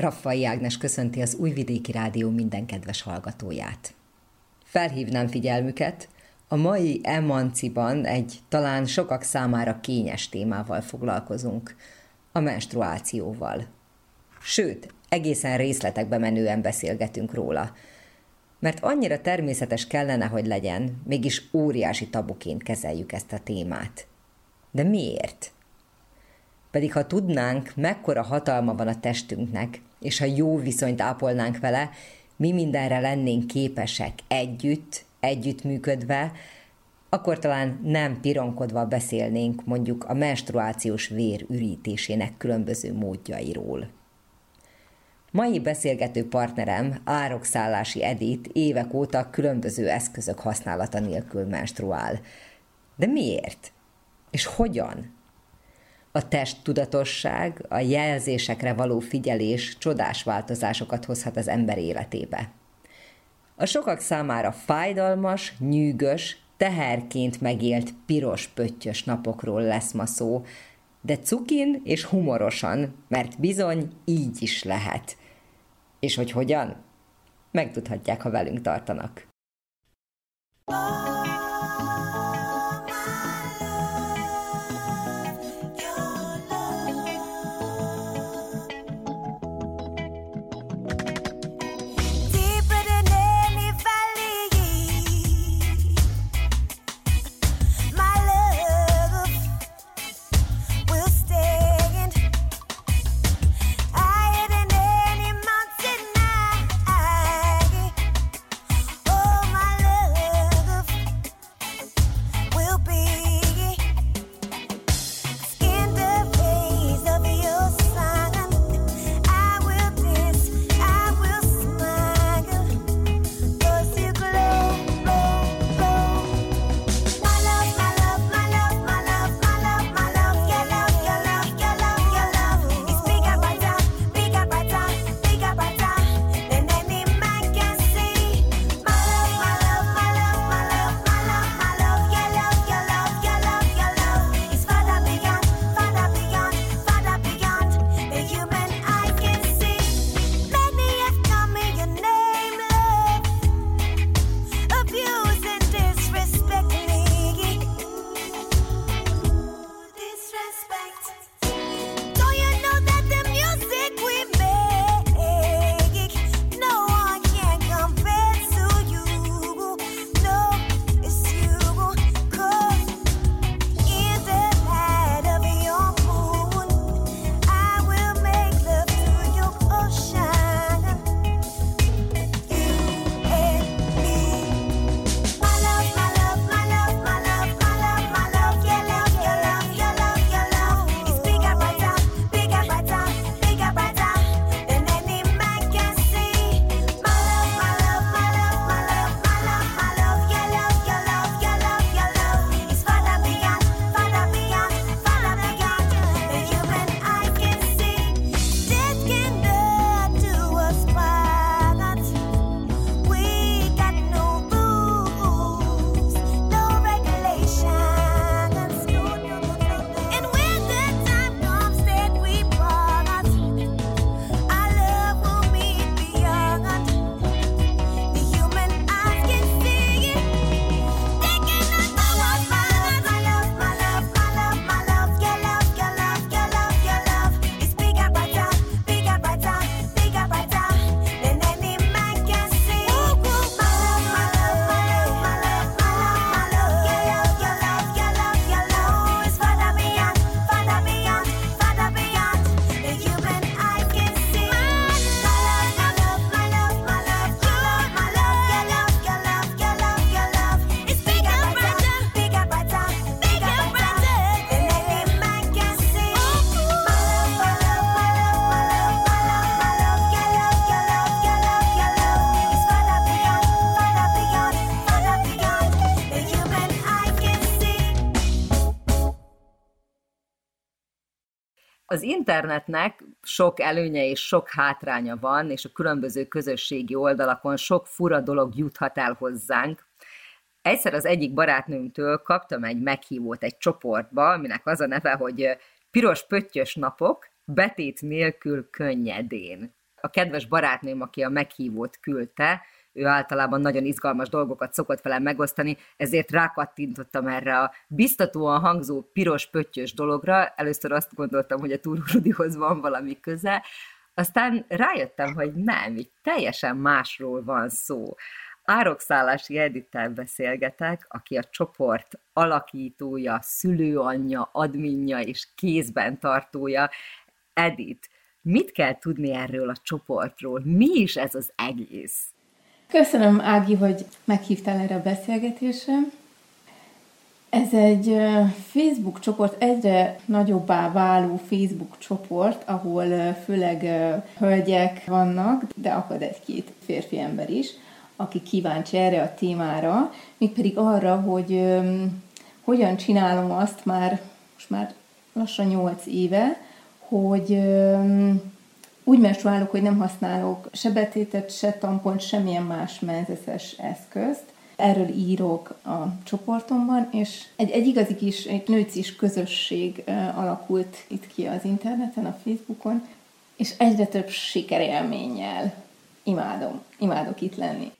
Raffai Ágnes köszönti az Újvidéki Rádió minden kedves hallgatóját. Felhívnám figyelmüket, a mai Emanciban egy talán sokak számára kényes témával foglalkozunk, a menstruációval. Sőt, egészen részletekbe menően beszélgetünk róla, mert annyira természetes kellene, hogy legyen, mégis óriási tabuként kezeljük ezt a témát. De miért? Pedig ha tudnánk, mekkora hatalma van a testünknek, és ha jó viszonyt ápolnánk vele, mi mindenre lennénk képesek együtt, együttműködve, akkor talán nem pironkodva beszélnénk mondjuk a menstruációs vér ürítésének különböző módjairól. Mai beszélgető partnerem, árokszállási Edit évek óta különböző eszközök használata nélkül menstruál. De miért? És hogyan? A testtudatosság, a jelzésekre való figyelés csodás változásokat hozhat az ember életébe. A sokak számára fájdalmas, nyűgös, teherként megélt piros pöttyös napokról lesz ma szó, de cukin és humorosan, mert bizony így is lehet. És hogy hogyan? Megtudhatják, ha velünk tartanak. Oh. Internetnek sok előnye és sok hátránya van, és a különböző közösségi oldalakon sok fura dolog juthat el hozzánk. Egyszer az egyik barátnőmtől kaptam egy meghívót egy csoportba, aminek az a neve, hogy Piros Pöttyös Napok, betét nélkül könnyedén. A kedves barátnőm, aki a meghívót küldte, ő általában nagyon izgalmas dolgokat szokott velem megosztani, ezért rákattintottam erre a biztatóan hangzó piros pöttyös dologra. Először azt gondoltam, hogy a Túrudihoz van valami köze, aztán rájöttem, hogy nem, így teljesen másról van szó. Árokszállási Edittel beszélgetek, aki a csoport alakítója, szülőanyja, adminja és kézben tartója. Edit, mit kell tudni erről a csoportról? Mi is ez az egész? Köszönöm, Ági, hogy meghívtál erre a beszélgetésre. Ez egy Facebook csoport, egyre nagyobbá váló Facebook csoport, ahol főleg hölgyek vannak, de akad egy-két férfi ember is, aki kíváncsi erre a témára, mégpedig arra, hogy hogyan csinálom azt már, most már lassan 8 éve, hogy úgy menstruálok, hogy nem használok se betétet, se tampont, semmilyen más menzeszes eszközt. Erről írok a csoportomban, és egy, egy igazi kis, egy nőcis közösség alakult itt ki az interneten, a Facebookon, és egyre több sikerélménnyel imádom, imádok itt lenni.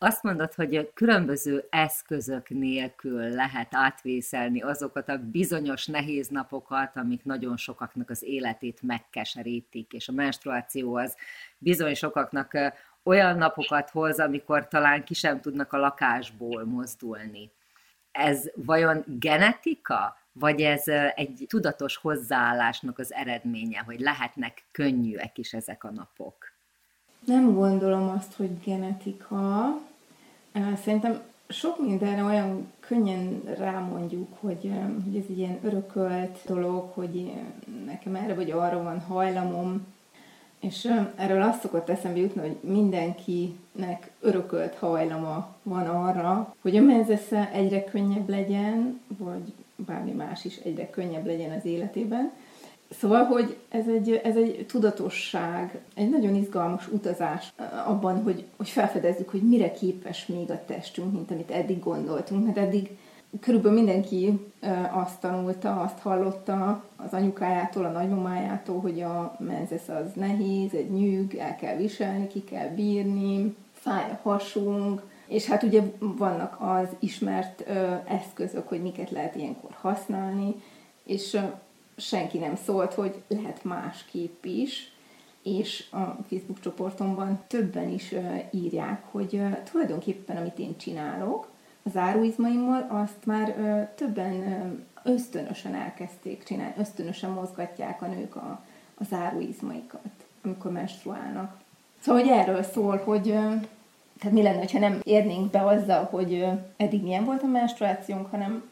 Azt mondod, hogy különböző eszközök nélkül lehet átvészelni azokat a bizonyos nehéz napokat, amik nagyon sokaknak az életét megkeserítik, és a menstruáció az bizony sokaknak olyan napokat hoz, amikor talán ki sem tudnak a lakásból mozdulni. Ez vajon genetika, vagy ez egy tudatos hozzáállásnak az eredménye, hogy lehetnek könnyűek is ezek a napok? Nem gondolom azt, hogy genetika. Szerintem sok mindenre olyan könnyen rámondjuk, hogy, hogy ez egy ilyen örökölt dolog, hogy nekem erre vagy arra van hajlamom, és erről azt szokott eszembe jutni, hogy mindenkinek örökölt hajlama van arra, hogy a menzesze egyre könnyebb legyen, vagy bármi más is egyre könnyebb legyen az életében, Szóval, hogy ez egy, ez egy tudatosság, egy nagyon izgalmas utazás abban, hogy, hogy felfedezzük, hogy mire képes még a testünk, mint amit eddig gondoltunk, mert eddig körülbelül mindenki azt tanulta, azt hallotta az anyukájától, a nagymamájától, hogy a menzesz az nehéz, egy nyűg, el kell viselni, ki kell bírni, fáj a hasunk, és hát ugye vannak az ismert eszközök, hogy miket lehet ilyenkor használni, és senki nem szólt, hogy lehet másképp is, és a Facebook csoportomban többen is írják, hogy tulajdonképpen amit én csinálok, az áruizmaimmal, azt már többen ösztönösen elkezdték csinálni, ösztönösen mozgatják a nők a, az áruizmaikat, amikor menstruálnak. Szóval, hogy erről szól, hogy tehát mi lenne, ha nem érnénk be azzal, hogy eddig milyen volt a menstruációnk, hanem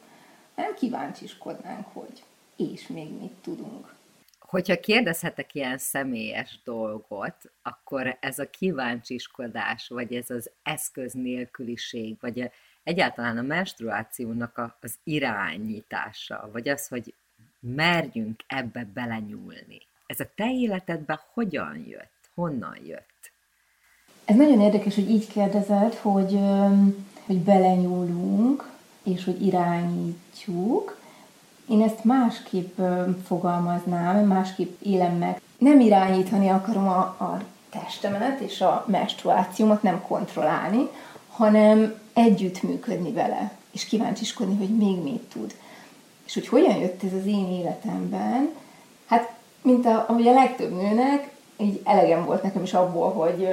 nem kíváncsiskodnánk, hogy és még mit tudunk. Hogyha kérdezhetek ilyen személyes dolgot, akkor ez a kíváncsiskodás, vagy ez az eszköz nélküliség, vagy egyáltalán a menstruációnak az irányítása, vagy az, hogy merjünk ebbe belenyúlni. Ez a te életedben hogyan jött? Honnan jött? Ez nagyon érdekes, hogy így kérdezed, hogy, hogy belenyúlunk, és hogy irányítjuk. Én ezt másképp fogalmaznám, másképp élem meg. Nem irányítani akarom a, a testemet és a menstruációmat, nem kontrollálni, hanem együttműködni vele, és kíváncsiskodni, hogy még mit tud. És hogy hogyan jött ez az én életemben, hát mint a, ahogy a legtöbb nőnek, így elegem volt nekem is abból, hogy,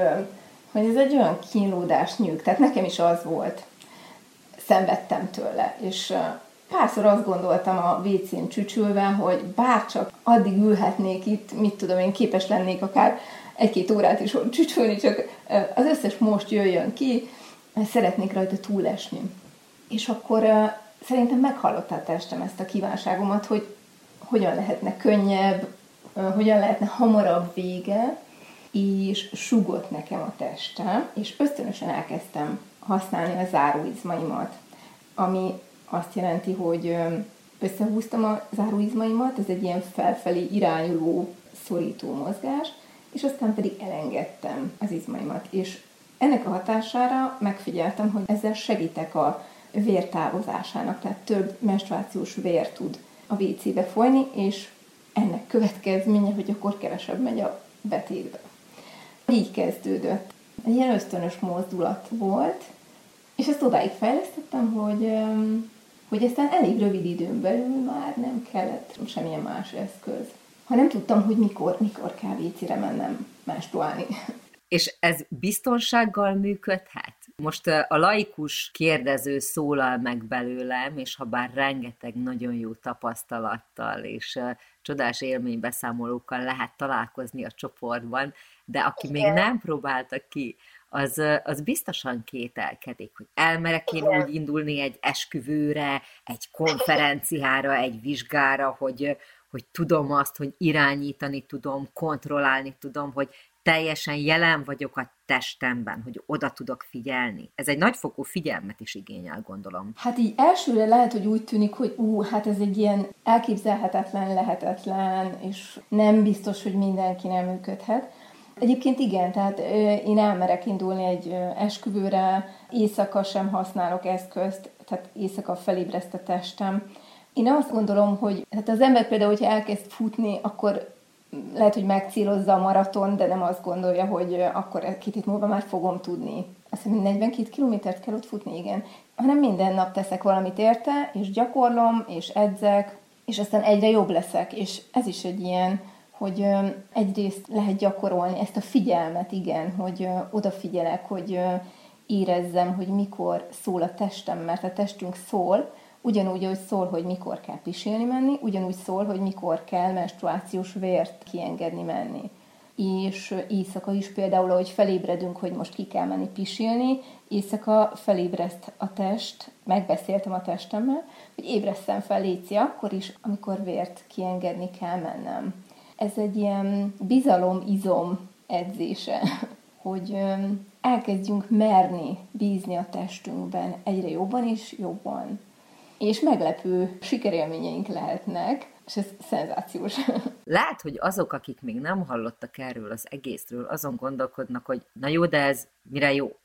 hogy ez egy olyan kínlódás nyűg, tehát nekem is az volt. Szenvedtem tőle, és párszor azt gondoltam a WC-n csücsülve, hogy bárcsak addig ülhetnék itt, mit tudom én, képes lennék akár egy-két órát is csücsülni, csak az összes most jöjjön ki, szeretnék rajta túlesni. És akkor szerintem meghallotta a testem ezt a kívánságomat, hogy hogyan lehetne könnyebb, hogyan lehetne hamarabb vége, és sugott nekem a testem, és ösztönösen elkezdtem használni a záróizmaimat, ami azt jelenti, hogy összehúztam a záróizmaimat, ez egy ilyen felfelé irányuló szorító mozgás, és aztán pedig elengedtem az izmaimat, és ennek a hatására megfigyeltem, hogy ezzel segítek a vér távozásának, tehát több menstruációs vér tud a WC-be folyni, és ennek következménye, hogy akkor kevesebb megy a betétbe. Így kezdődött. Egy ilyen ösztönös mozdulat volt, és ezt odáig fejlesztettem, hogy hogy aztán elég rövid időn belül már nem kellett semmilyen más eszköz. Ha nem tudtam, hogy mikor, mikor kell vécére mennem menstruálni. És ez biztonsággal működhet? Most a laikus kérdező szólal meg belőlem, és ha bár rengeteg nagyon jó tapasztalattal és csodás élménybeszámolókkal lehet találkozni a csoportban, de aki Igen. még nem próbálta ki, az, az biztosan kételkedik, hogy elmerek én Igen. úgy indulni egy esküvőre, egy <laughs> konferenciára, egy vizsgára, hogy, hogy tudom azt, hogy irányítani tudom, kontrollálni tudom, hogy teljesen jelen vagyok a testemben, hogy oda tudok figyelni. Ez egy nagyfokú figyelmet is igényel, gondolom. Hát így elsőre lehet, hogy úgy tűnik, hogy ú, hát ez egy ilyen elképzelhetetlen, lehetetlen, és nem biztos, hogy mindenki nem működhet. Egyébként igen, tehát én elmerek indulni egy esküvőre, éjszaka sem használok eszközt, tehát éjszaka felébreszt a testem. Én azt gondolom, hogy hát az ember például, hogyha elkezd futni, akkor lehet, hogy megcélozza a maraton, de nem azt gondolja, hogy akkor két hét múlva már fogom tudni. Azt hiszem, 42 kilométert kell ott futni, igen. Hanem minden nap teszek valamit érte, és gyakorlom, és edzek, és aztán egyre jobb leszek. És ez is egy ilyen, hogy egyrészt lehet gyakorolni ezt a figyelmet, igen, hogy odafigyelek, hogy érezzem, hogy mikor szól a testem, mert a testünk szól, Ugyanúgy, hogy szól, hogy mikor kell pisilni menni, ugyanúgy szól, hogy mikor kell menstruációs vért kiengedni menni. És éjszaka is például, ahogy felébredünk, hogy most ki kell menni pisilni, éjszaka felébreszt a test, megbeszéltem a testemmel, hogy ébresztem fel Léci akkor is, amikor vért kiengedni kell mennem. Ez egy ilyen bizalom-izom edzése, <laughs> hogy elkezdjünk merni bízni a testünkben egyre jobban és jobban és meglepő sikerélményeink lehetnek, és ez szenzációs. <laughs> Lehet, hogy azok, akik még nem hallottak erről az egészről, azon gondolkodnak, hogy na jó, de ez mire jó?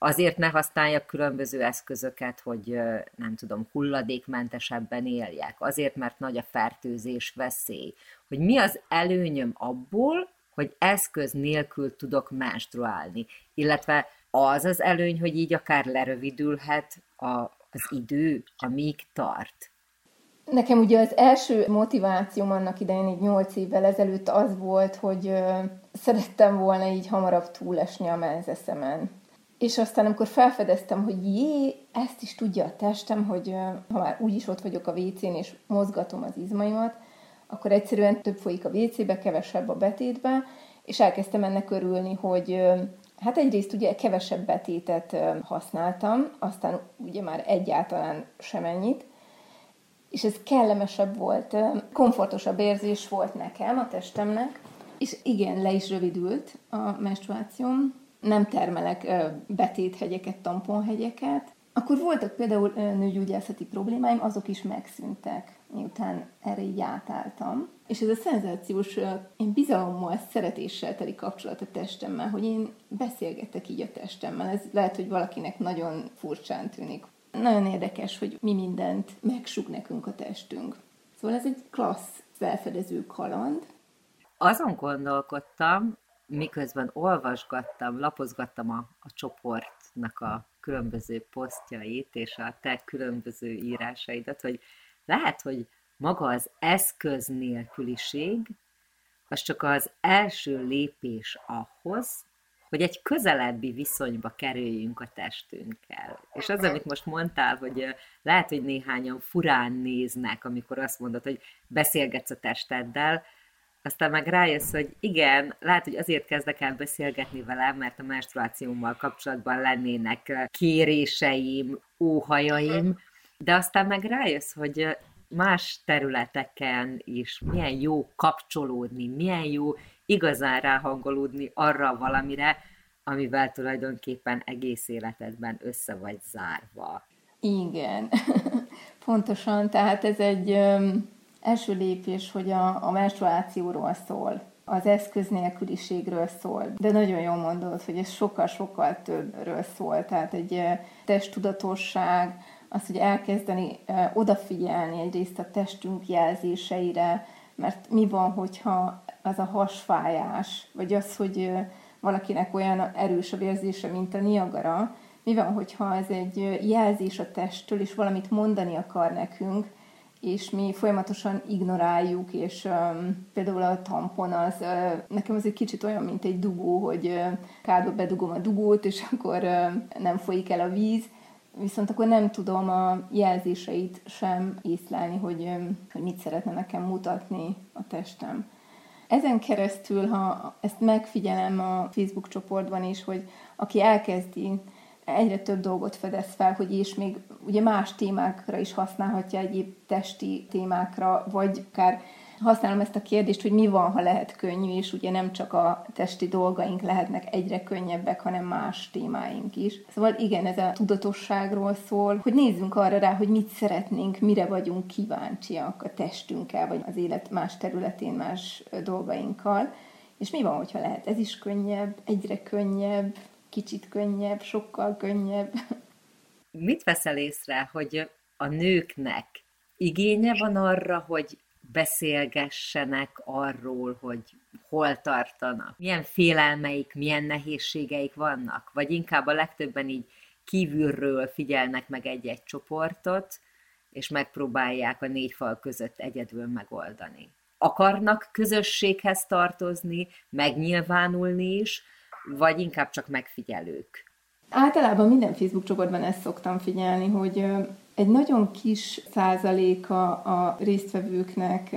Azért ne használjak különböző eszközöket, hogy nem tudom, hulladékmentesebben éljek. Azért, mert nagy a fertőzés veszély. Hogy mi az előnyöm abból, hogy eszköz nélkül tudok menstruálni. Illetve az az előny, hogy így akár lerövidülhet a az idő, amíg tart? Nekem ugye az első motivációm annak idején, így nyolc évvel ezelőtt az volt, hogy szerettem volna így hamarabb túlesni a menzeszemen. És aztán, amikor felfedeztem, hogy jé, ezt is tudja a testem, hogy ha már úgyis ott vagyok a WC-n, és mozgatom az izmaimat, akkor egyszerűen több folyik a WC-be, kevesebb a betétbe, és elkezdtem ennek örülni, hogy Hát egyrészt ugye kevesebb betétet használtam, aztán ugye már egyáltalán sem ennyit, és ez kellemesebb volt, komfortosabb érzés volt nekem, a testemnek, és igen, le is rövidült a menstruációm, nem termelek betéthegyeket, tamponhegyeket. Akkor voltak például nőgyógyászati problémáim, azok is megszűntek miután erre így átálltam. És ez a szenzációs, én bizalommal, szeretéssel teli kapcsolat a testemmel, hogy én beszélgetek így a testemmel. Ez lehet, hogy valakinek nagyon furcsán tűnik. Nagyon érdekes, hogy mi mindent megsuk nekünk a testünk. Szóval ez egy klassz felfedező kaland. Azon gondolkodtam, miközben olvasgattam, lapozgattam a, a csoportnak a különböző posztjait és a te különböző írásaidat, hogy lehet, hogy maga az eszköz nélküliség, az csak az első lépés ahhoz, hogy egy közelebbi viszonyba kerüljünk a testünkkel. És az, amit most mondtál, hogy lehet, hogy néhányan furán néznek, amikor azt mondod, hogy beszélgetsz a testeddel, aztán meg rájössz, hogy igen, lehet, hogy azért kezdek el beszélgetni velem, mert a menstruációmmal kapcsolatban lennének kéréseim, óhajaim, de aztán meg rájössz, hogy más területeken is milyen jó kapcsolódni, milyen jó igazán ráhangolódni arra valamire, amivel tulajdonképpen egész életedben össze vagy zárva. Igen, <laughs> pontosan, tehát ez egy első lépés, hogy a, a menstruációról szól, az eszköz nélküliségről szól, de nagyon jól mondod, hogy ez sokkal-sokkal többről szól, tehát egy testtudatosság, az, hogy elkezdeni odafigyelni egyrészt a testünk jelzéseire, mert mi van, hogyha az a hasfájás, vagy az, hogy valakinek olyan erős a vérzése, mint a Niagara, mi van, hogyha ez egy jelzés a testtől, és valamit mondani akar nekünk, és mi folyamatosan ignoráljuk, és um, például a tampon az, uh, nekem az egy kicsit olyan, mint egy dugó, hogy uh, kádba bedugom a dugót, és <laughs> akkor uh, nem folyik el a víz, viszont akkor nem tudom a jelzéseit sem észlelni, hogy, hogy mit szeretne nekem mutatni a testem. Ezen keresztül, ha ezt megfigyelem a Facebook csoportban is, hogy aki elkezdi egyre több dolgot fedez fel, hogy és még ugye más témákra is használhatja egyéb testi témákra, vagy akár használom ezt a kérdést, hogy mi van, ha lehet könnyű, és ugye nem csak a testi dolgaink lehetnek egyre könnyebbek, hanem más témáink is. Szóval igen, ez a tudatosságról szól, hogy nézzünk arra rá, hogy mit szeretnénk, mire vagyunk kíváncsiak a testünkkel, vagy az élet más területén, más dolgainkkal. És mi van, hogyha lehet ez is könnyebb, egyre könnyebb, kicsit könnyebb, sokkal könnyebb. Mit veszel észre, hogy a nőknek igénye van arra, hogy beszélgessenek arról, hogy hol tartanak, milyen félelmeik, milyen nehézségeik vannak, vagy inkább a legtöbben így kívülről figyelnek meg egy-egy csoportot, és megpróbálják a négy fal között egyedül megoldani. Akarnak közösséghez tartozni, megnyilvánulni is, vagy inkább csak megfigyelők? Általában minden Facebook csoportban ezt szoktam figyelni, hogy egy nagyon kis százaléka a résztvevőknek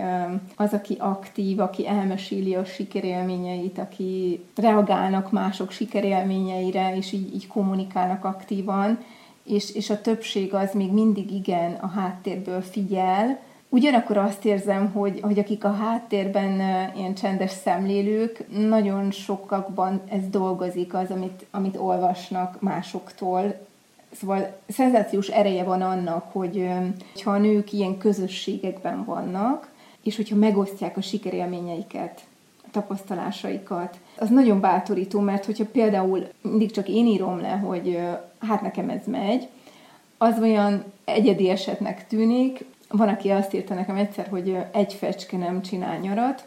az, aki aktív, aki elmeséli a sikerélményeit, aki reagálnak mások sikerélményeire, és így, így kommunikálnak aktívan, és, és a többség az még mindig igen a háttérből figyel, Ugyanakkor azt érzem, hogy, hogy akik a háttérben ilyen csendes szemlélők, nagyon sokakban ez dolgozik az, amit, amit olvasnak másoktól. Szóval szenzációs ereje van annak, hogy ha a nők ilyen közösségekben vannak, és hogyha megosztják a sikerélményeiket, a tapasztalásaikat, az nagyon bátorító, mert hogyha például mindig csak én írom le, hogy hát nekem ez megy, az olyan egyedi esetnek tűnik, van, aki azt írta nekem egyszer, hogy egy fecske nem csinál nyarat.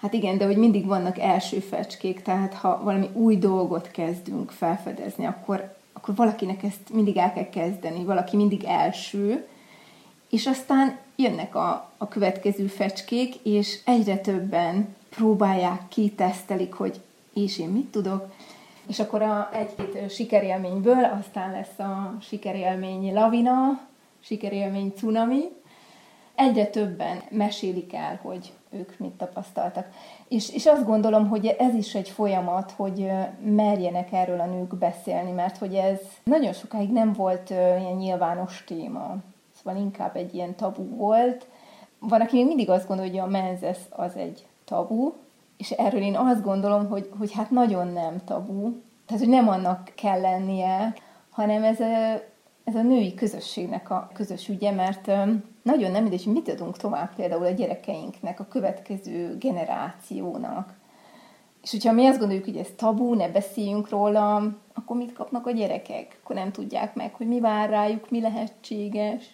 Hát igen, de hogy mindig vannak első fecskék, tehát ha valami új dolgot kezdünk felfedezni, akkor, akkor valakinek ezt mindig el kell kezdeni, valaki mindig első, és aztán jönnek a, a következő fecskék, és egyre többen próbálják ki, tesztelik, hogy és én mit tudok, és akkor a egy-két sikerélményből aztán lesz a sikerélmény lavina, sikerélmény cunami, egyre többen mesélik el, hogy ők mit tapasztaltak. És, és azt gondolom, hogy ez is egy folyamat, hogy merjenek erről a nők beszélni, mert hogy ez nagyon sokáig nem volt ilyen nyilvános téma. Szóval inkább egy ilyen tabu volt. Van, aki még mindig azt gondolja, hogy a menzesz az egy tabu, és erről én azt gondolom, hogy, hogy hát nagyon nem tabu. Tehát, hogy nem annak kell lennie, hanem ez ez a női közösségnek a közös ügye, mert nagyon nem mindegy, hogy mit adunk tovább például a gyerekeinknek, a következő generációnak. És hogyha mi azt gondoljuk, hogy ez tabu, ne beszéljünk róla, akkor mit kapnak a gyerekek? Akkor nem tudják meg, hogy mi vár rájuk, mi lehetséges.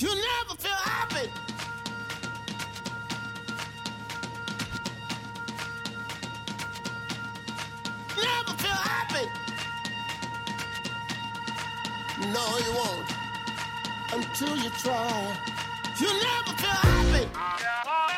You never feel No, you won't. until you try. You never feel happy.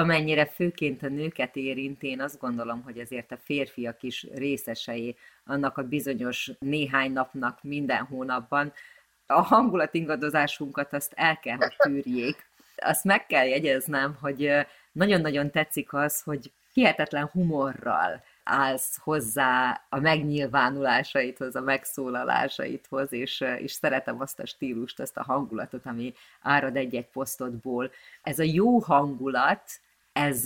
Amennyire főként a nőket érint, én azt gondolom, hogy azért a férfiak is részesei annak a bizonyos néhány napnak minden hónapban. A hangulat ingadozásunkat azt el kell, hogy tűrjék. Azt meg kell jegyeznem, hogy nagyon-nagyon tetszik az, hogy hihetetlen humorral állsz hozzá a megnyilvánulásaidhoz, a megszólalásaidhoz, és, és szeretem azt a stílust, azt a hangulatot, ami árad egy-egy posztodból. Ez a jó hangulat, ez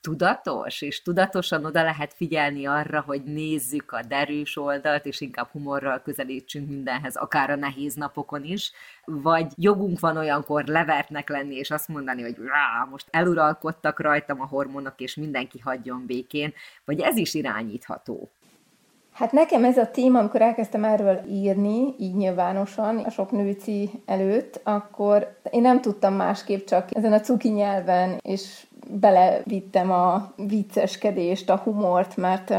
tudatos, és tudatosan oda lehet figyelni arra, hogy nézzük a derűs oldalt, és inkább humorral közelítsünk mindenhez, akár a nehéz napokon is, vagy jogunk van olyankor levertnek lenni, és azt mondani, hogy rá, most eluralkodtak rajtam a hormonok, és mindenki hagyjon békén, vagy ez is irányítható. Hát nekem ez a téma, amikor elkezdtem erről írni, így nyilvánosan, a sok nőci előtt, akkor én nem tudtam másképp csak ezen a cuki nyelven, és belevittem a vicceskedést, a humort, mert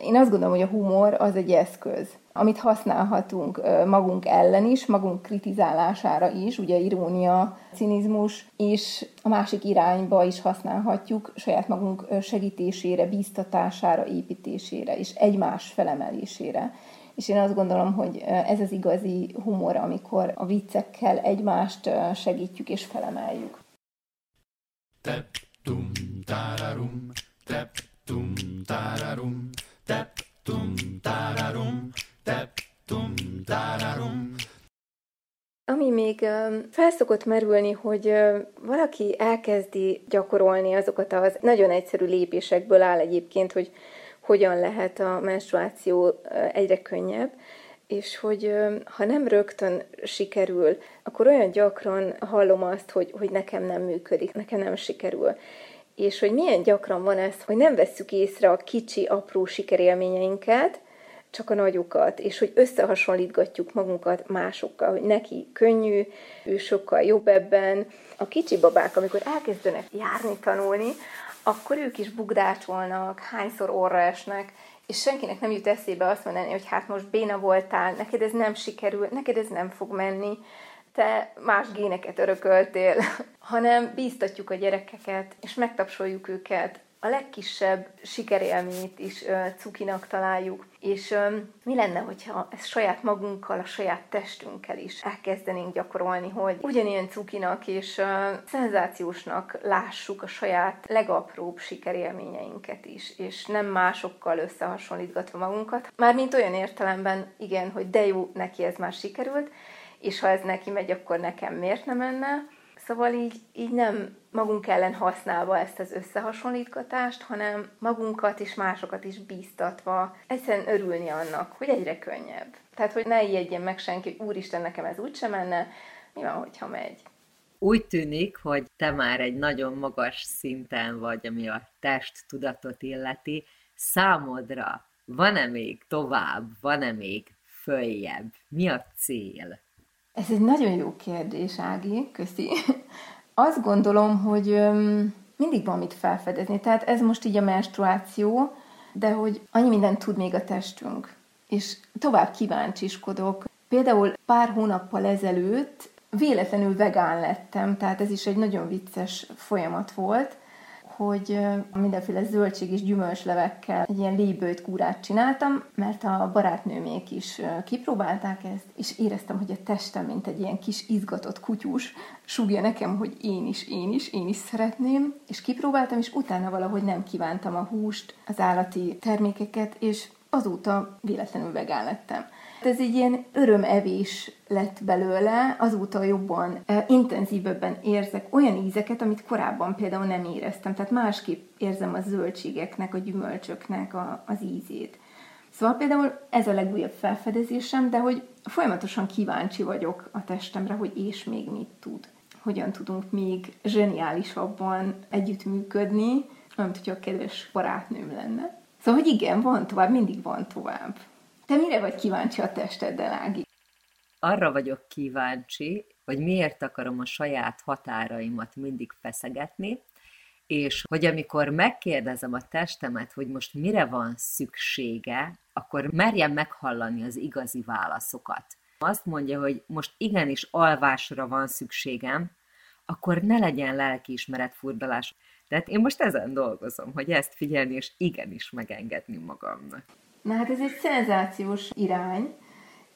én azt gondolom, hogy a humor az egy eszköz, amit használhatunk magunk ellen is, magunk kritizálására is, ugye irónia, cinizmus, és a másik irányba is használhatjuk saját magunk segítésére, bíztatására, építésére, és egymás felemelésére. És én azt gondolom, hogy ez az igazi humor, amikor a viccekkel egymást segítjük és felemeljük. Tum tararum, tep tum tararum, tep tum tararum, tep tum tararum. Ami még felszokott merülni, hogy valaki elkezdi gyakorolni azokat az nagyon egyszerű lépésekből áll egyébként, hogy hogyan lehet a menstruáció egyre könnyebb, és hogy ha nem rögtön sikerül, akkor olyan gyakran hallom azt, hogy, hogy nekem nem működik, nekem nem sikerül. És hogy milyen gyakran van ez, hogy nem vesszük észre a kicsi, apró sikerélményeinket, csak a nagyokat, és hogy összehasonlítgatjuk magunkat másokkal, hogy neki könnyű, ő sokkal jobb ebben. A kicsi babák, amikor elkezdenek járni, tanulni, akkor ők is bugdácsolnak, hányszor orra esnek, és senkinek nem jut eszébe azt mondani, hogy hát most béna voltál, neked ez nem sikerül, neked ez nem fog menni, te más géneket örököltél, <laughs> hanem bíztatjuk a gyerekeket, és megtapsoljuk őket, a legkisebb sikerélményt is ö, cukinak találjuk. És ö, mi lenne, hogyha ezt saját magunkkal, a saját testünkkel is elkezdenénk gyakorolni, hogy ugyanilyen cukinak és ö, szenzációsnak lássuk a saját legapróbb sikerélményeinket is, és nem másokkal összehasonlítgatva magunkat. Mármint olyan értelemben, igen, hogy de jó, neki ez már sikerült, és ha ez neki megy, akkor nekem miért nem menne? Szóval így, így nem magunk ellen használva ezt az összehasonlítgatást, hanem magunkat és másokat is bíztatva egyszerűen örülni annak, hogy egyre könnyebb. Tehát, hogy ne ijedjen meg senki, hogy úristen, nekem ez úgysem menne, mi van, hogyha megy. Úgy tűnik, hogy te már egy nagyon magas szinten vagy, ami a test tudatot illeti. Számodra van-e még tovább, van-e még följebb? Mi a cél? Ez egy nagyon jó kérdés, Ági, köszi. <laughs> Azt gondolom, hogy mindig van mit felfedezni. Tehát ez most így a menstruáció, de hogy annyi mindent tud még a testünk. És tovább kíváncsiskodok. Például pár hónappal ezelőtt véletlenül vegán lettem, tehát ez is egy nagyon vicces folyamat volt, hogy mindenféle zöldség és gyümölcslevekkel egy ilyen lébőt kúrát csináltam, mert a barátnőmék is kipróbálták ezt, és éreztem, hogy a testem, mint egy ilyen kis izgatott kutyus, súgja nekem, hogy én is, én is, én is szeretném, és kipróbáltam, és utána valahogy nem kívántam a húst, az állati termékeket, és azóta véletlenül vegán lettem. Ez egy ilyen örömevés lett belőle, azóta jobban, intenzívebben érzek olyan ízeket, amit korábban például nem éreztem. Tehát másképp érzem a zöldségeknek, a gyümölcsöknek a, az ízét. Szóval például ez a legújabb felfedezésem, de hogy folyamatosan kíváncsi vagyok a testemre, hogy és még mit tud. Hogyan tudunk még zseniálisabban együttműködni, mint hogyha a kedves barátnőm lenne. Szóval, hogy igen, van tovább, mindig van tovább. Te mire vagy kíváncsi a testeddel, Ági? Arra vagyok kíváncsi, hogy miért akarom a saját határaimat mindig feszegetni, és hogy amikor megkérdezem a testemet, hogy most mire van szüksége, akkor merjem meghallani az igazi válaszokat. Azt mondja, hogy most igenis alvásra van szükségem, akkor ne legyen lelkiismeret furdalás. Tehát én most ezen dolgozom, hogy ezt figyelni, és igenis megengedni magamnak. Na hát ez egy szenzációs irány,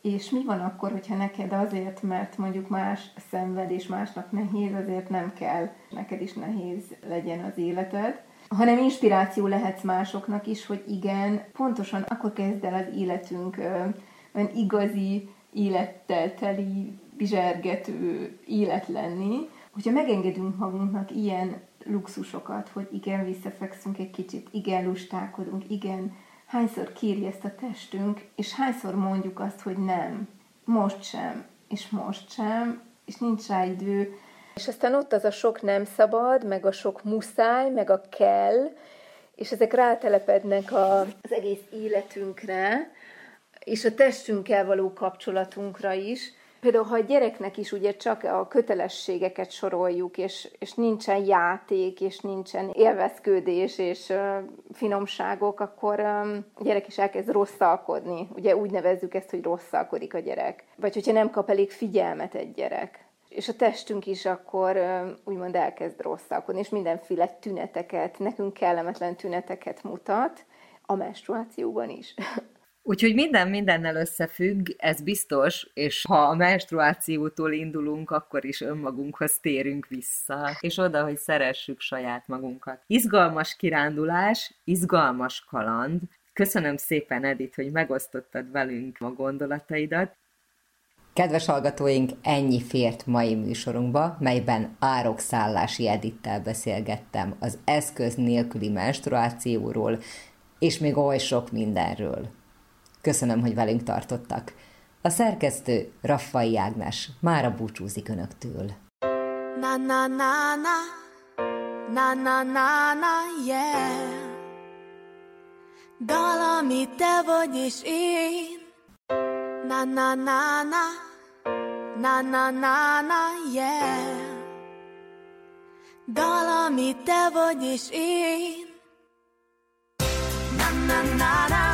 és mi van akkor, hogyha neked azért, mert mondjuk más szenved és másnak nehéz, azért nem kell neked is nehéz legyen az életed, hanem inspiráció lehetsz másoknak is, hogy igen, pontosan akkor kezd el az életünk olyan igazi, élettel teli, bizsergető élet lenni, hogyha megengedünk magunknak ilyen luxusokat, hogy igen, visszafekszünk egy kicsit, igen, lustálkodunk, igen, hányszor kéri ezt a testünk, és hányszor mondjuk azt, hogy nem, most sem, és most sem, és nincs rá idő. És aztán ott az a sok nem szabad, meg a sok muszáj, meg a kell, és ezek rátelepednek a, az egész életünkre, és a testünkkel való kapcsolatunkra is, Például, ha a gyereknek is ugye csak a kötelességeket soroljuk, és, és nincsen játék, és nincsen élvezködés, és uh, finomságok, akkor um, a gyerek is elkezd rosszalkodni. Ugye úgy nevezzük ezt, hogy rosszalkodik a gyerek. Vagy hogyha nem kap elég figyelmet egy gyerek. És a testünk is akkor úgymond elkezd rosszalkodni, és mindenféle tüneteket, nekünk kellemetlen tüneteket mutat, a menstruációban is. <laughs> Úgyhogy minden mindennel összefügg, ez biztos, és ha a menstruációtól indulunk, akkor is önmagunkhoz térünk vissza, és oda, hogy szeressük saját magunkat. Izgalmas kirándulás, izgalmas kaland. Köszönöm szépen, Edith, hogy megosztottad velünk a gondolataidat. Kedves hallgatóink, ennyi fért mai műsorunkba, melyben árokszállási Edittel beszélgettem az eszköz nélküli menstruációról, és még oly sok mindenről. Köszönöm, hogy velünk tartottak. A szerkesztő Raffai Ágnes. Mára búcsúzik önöktől. Na na na na. Na na na na yeah. Dal, ami te vagy és én. Na na na na. Na na na na yeah. Dal, ami te vagy és én. Na na na na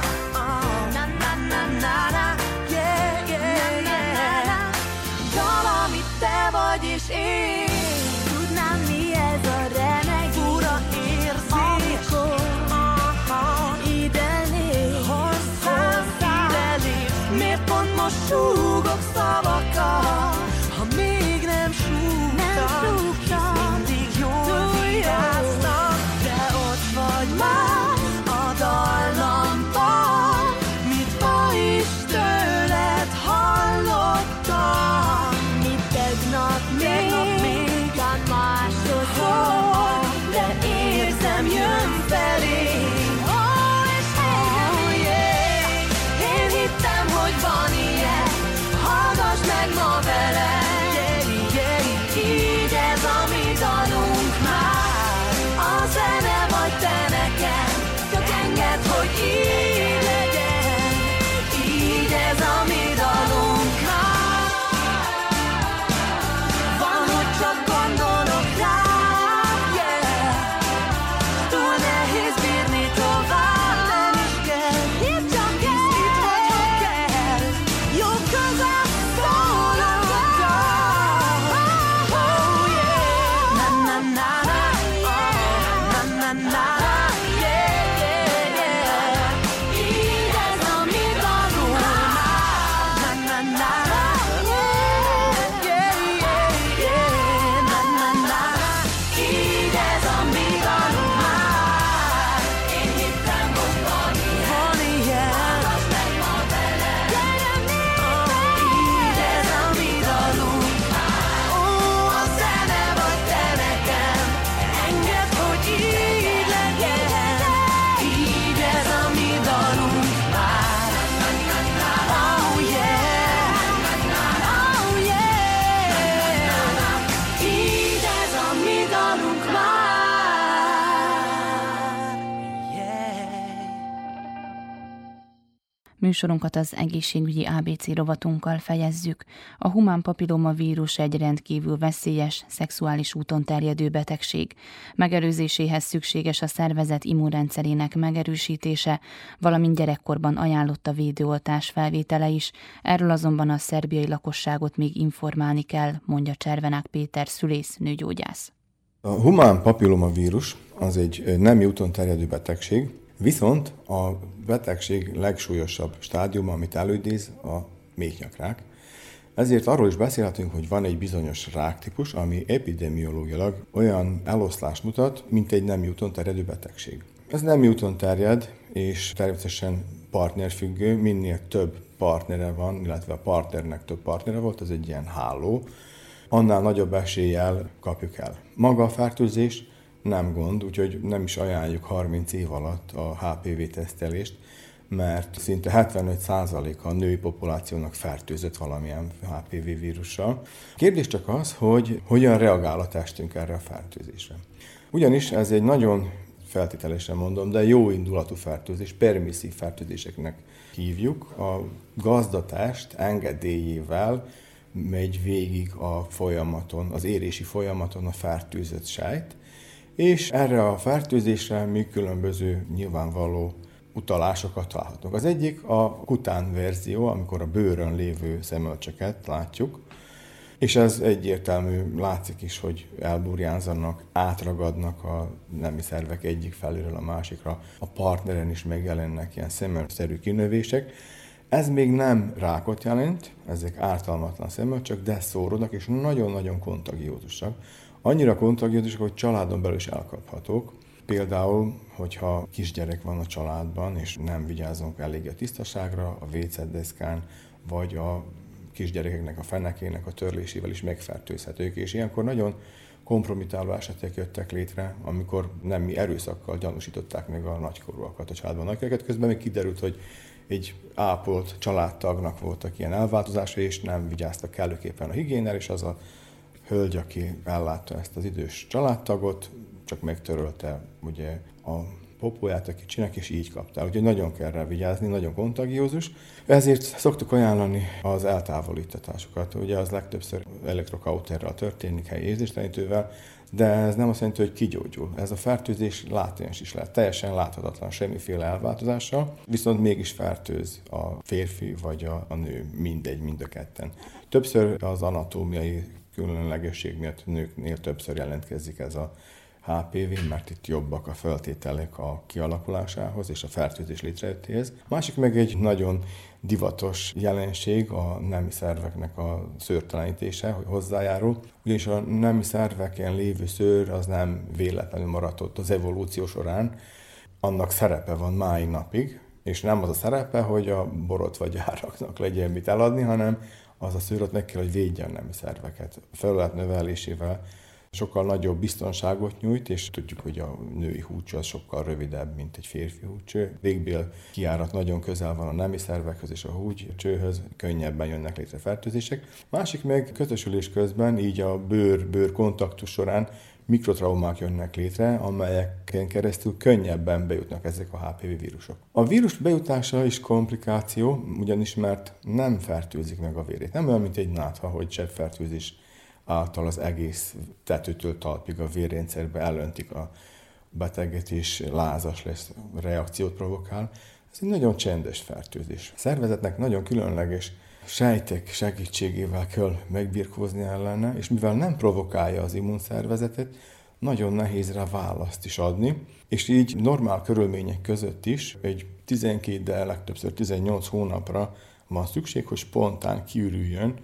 Műsorunkat az egészségügyi ABC rovatunkkal fejezzük. A humán papilloma vírus egy rendkívül veszélyes, szexuális úton terjedő betegség. Megelőzéséhez szükséges a szervezet immunrendszerének megerősítése, valamint gyerekkorban ajánlott a védőoltás felvétele is. Erről azonban a szerbiai lakosságot még informálni kell, mondja Cservenák Péter szülész nőgyógyász. A humán papilloma vírus az egy nem úton terjedő betegség, Viszont a betegség legsúlyosabb stádiuma, amit előidéz, a méhnyakrák. Ezért arról is beszélhetünk, hogy van egy bizonyos ráktípus, ami epidemiológilag olyan eloszlást mutat, mint egy nem úton terjedő betegség. Ez nem úton terjed, és természetesen partnerfüggő, minél több partnere van, illetve a partnernek több partnere volt, ez egy ilyen háló, annál nagyobb eséllyel kapjuk el. Maga a fertőzés nem gond, úgyhogy nem is ajánljuk 30 év alatt a HPV-tesztelést, mert szinte 75%-a a női populációnak fertőzött valamilyen HPV vírussal. Kérdés csak az, hogy hogyan reagál a testünk erre a fertőzésre. Ugyanis ez egy nagyon feltételesen mondom, de jó indulatú fertőzés, permisszív fertőzéseknek hívjuk. A gazdatást engedélyével megy végig a folyamaton, az érési folyamaton a fertőzött sejt, és erre a fertőzésre mi különböző nyilvánvaló utalásokat találhatunk. Az egyik a kután verzió, amikor a bőrön lévő szemölcseket látjuk, és ez egyértelmű, látszik is, hogy elburjánzanak, átragadnak a nemi szervek egyik felülről a másikra, a partneren is megjelennek ilyen szemölcszerű kinövések. Ez még nem rákot jelent, ezek ártalmatlan szemölcsök, de szórodnak, és nagyon-nagyon kontagiózusak annyira kontagiózusak, hogy családon belül is elkaphatók. Például, hogyha kisgyerek van a családban, és nem vigyázunk elég a tisztaságra, a vécedeszkán, vagy a kisgyerekeknek a fenekének a törlésével is megfertőzhetők, és ilyenkor nagyon kompromitáló esetek jöttek létre, amikor nem mi erőszakkal gyanúsították meg a nagykorúakat a családban nagykereket. Közben még kiderült, hogy egy ápolt családtagnak voltak ilyen elváltozása, és nem vigyáztak kellőképpen a higiénel, és az a hölgy, aki ellátta ezt az idős családtagot, csak megtörölte ugye a popóját a kicsinek, és így kapta. Úgyhogy nagyon kell rá vigyázni, nagyon kontagiózus. Ezért szoktuk ajánlani az eltávolítatásokat. Ugye az legtöbbször elektrokauterrel történik, helyi érzéstelenítővel, de ez nem azt jelenti, hogy kigyógyul. Ez a fertőzés látens is lehet, teljesen láthatatlan, semmiféle elváltozással, viszont mégis fertőz a férfi vagy a, a nő, mindegy, mind a ketten. Többször az anatómiai különlegesség miatt nőknél többször jelentkezik ez a HPV, mert itt jobbak a feltételek a kialakulásához és a fertőzés létrejöttéhez. Másik meg egy nagyon divatos jelenség a nemi szerveknek a szőrtelenítése, hogy hozzájárul. Ugyanis a nemi szerveken lévő szőr az nem véletlenül maradt az evolúció során, annak szerepe van máig napig, és nem az a szerepe, hogy a borot vagy áraknak legyen mit eladni, hanem az a szőröt meg kell, hogy védje nemi szerveket. A felület növelésével sokkal nagyobb biztonságot nyújt, és tudjuk, hogy a női húcső az sokkal rövidebb, mint egy férfi húcső. Végbél kiárat nagyon közel van a nemi szervekhez és a húcsőhöz, könnyebben jönnek létre fertőzések. Másik meg közösülés közben, így a bőr-bőr kontaktus során mikrotraumák jönnek létre, amelyeken keresztül könnyebben bejutnak ezek a HPV vírusok. A vírus bejutása is komplikáció, ugyanis mert nem fertőzik meg a vérét. Nem olyan, mint egy nátha, hogy cseppfertőzés által az egész tetőtől talpig a vérrendszerbe elöntik a beteget, és lázas lesz, reakciót provokál. Ez egy nagyon csendes fertőzés. A szervezetnek nagyon különleges sejtek segítségével kell megbirkózni ellene, és mivel nem provokálja az immunszervezetet, nagyon nehéz rá választ is adni, és így normál körülmények között is egy 12, de legtöbbször 18 hónapra van szükség, hogy spontán kiürüljön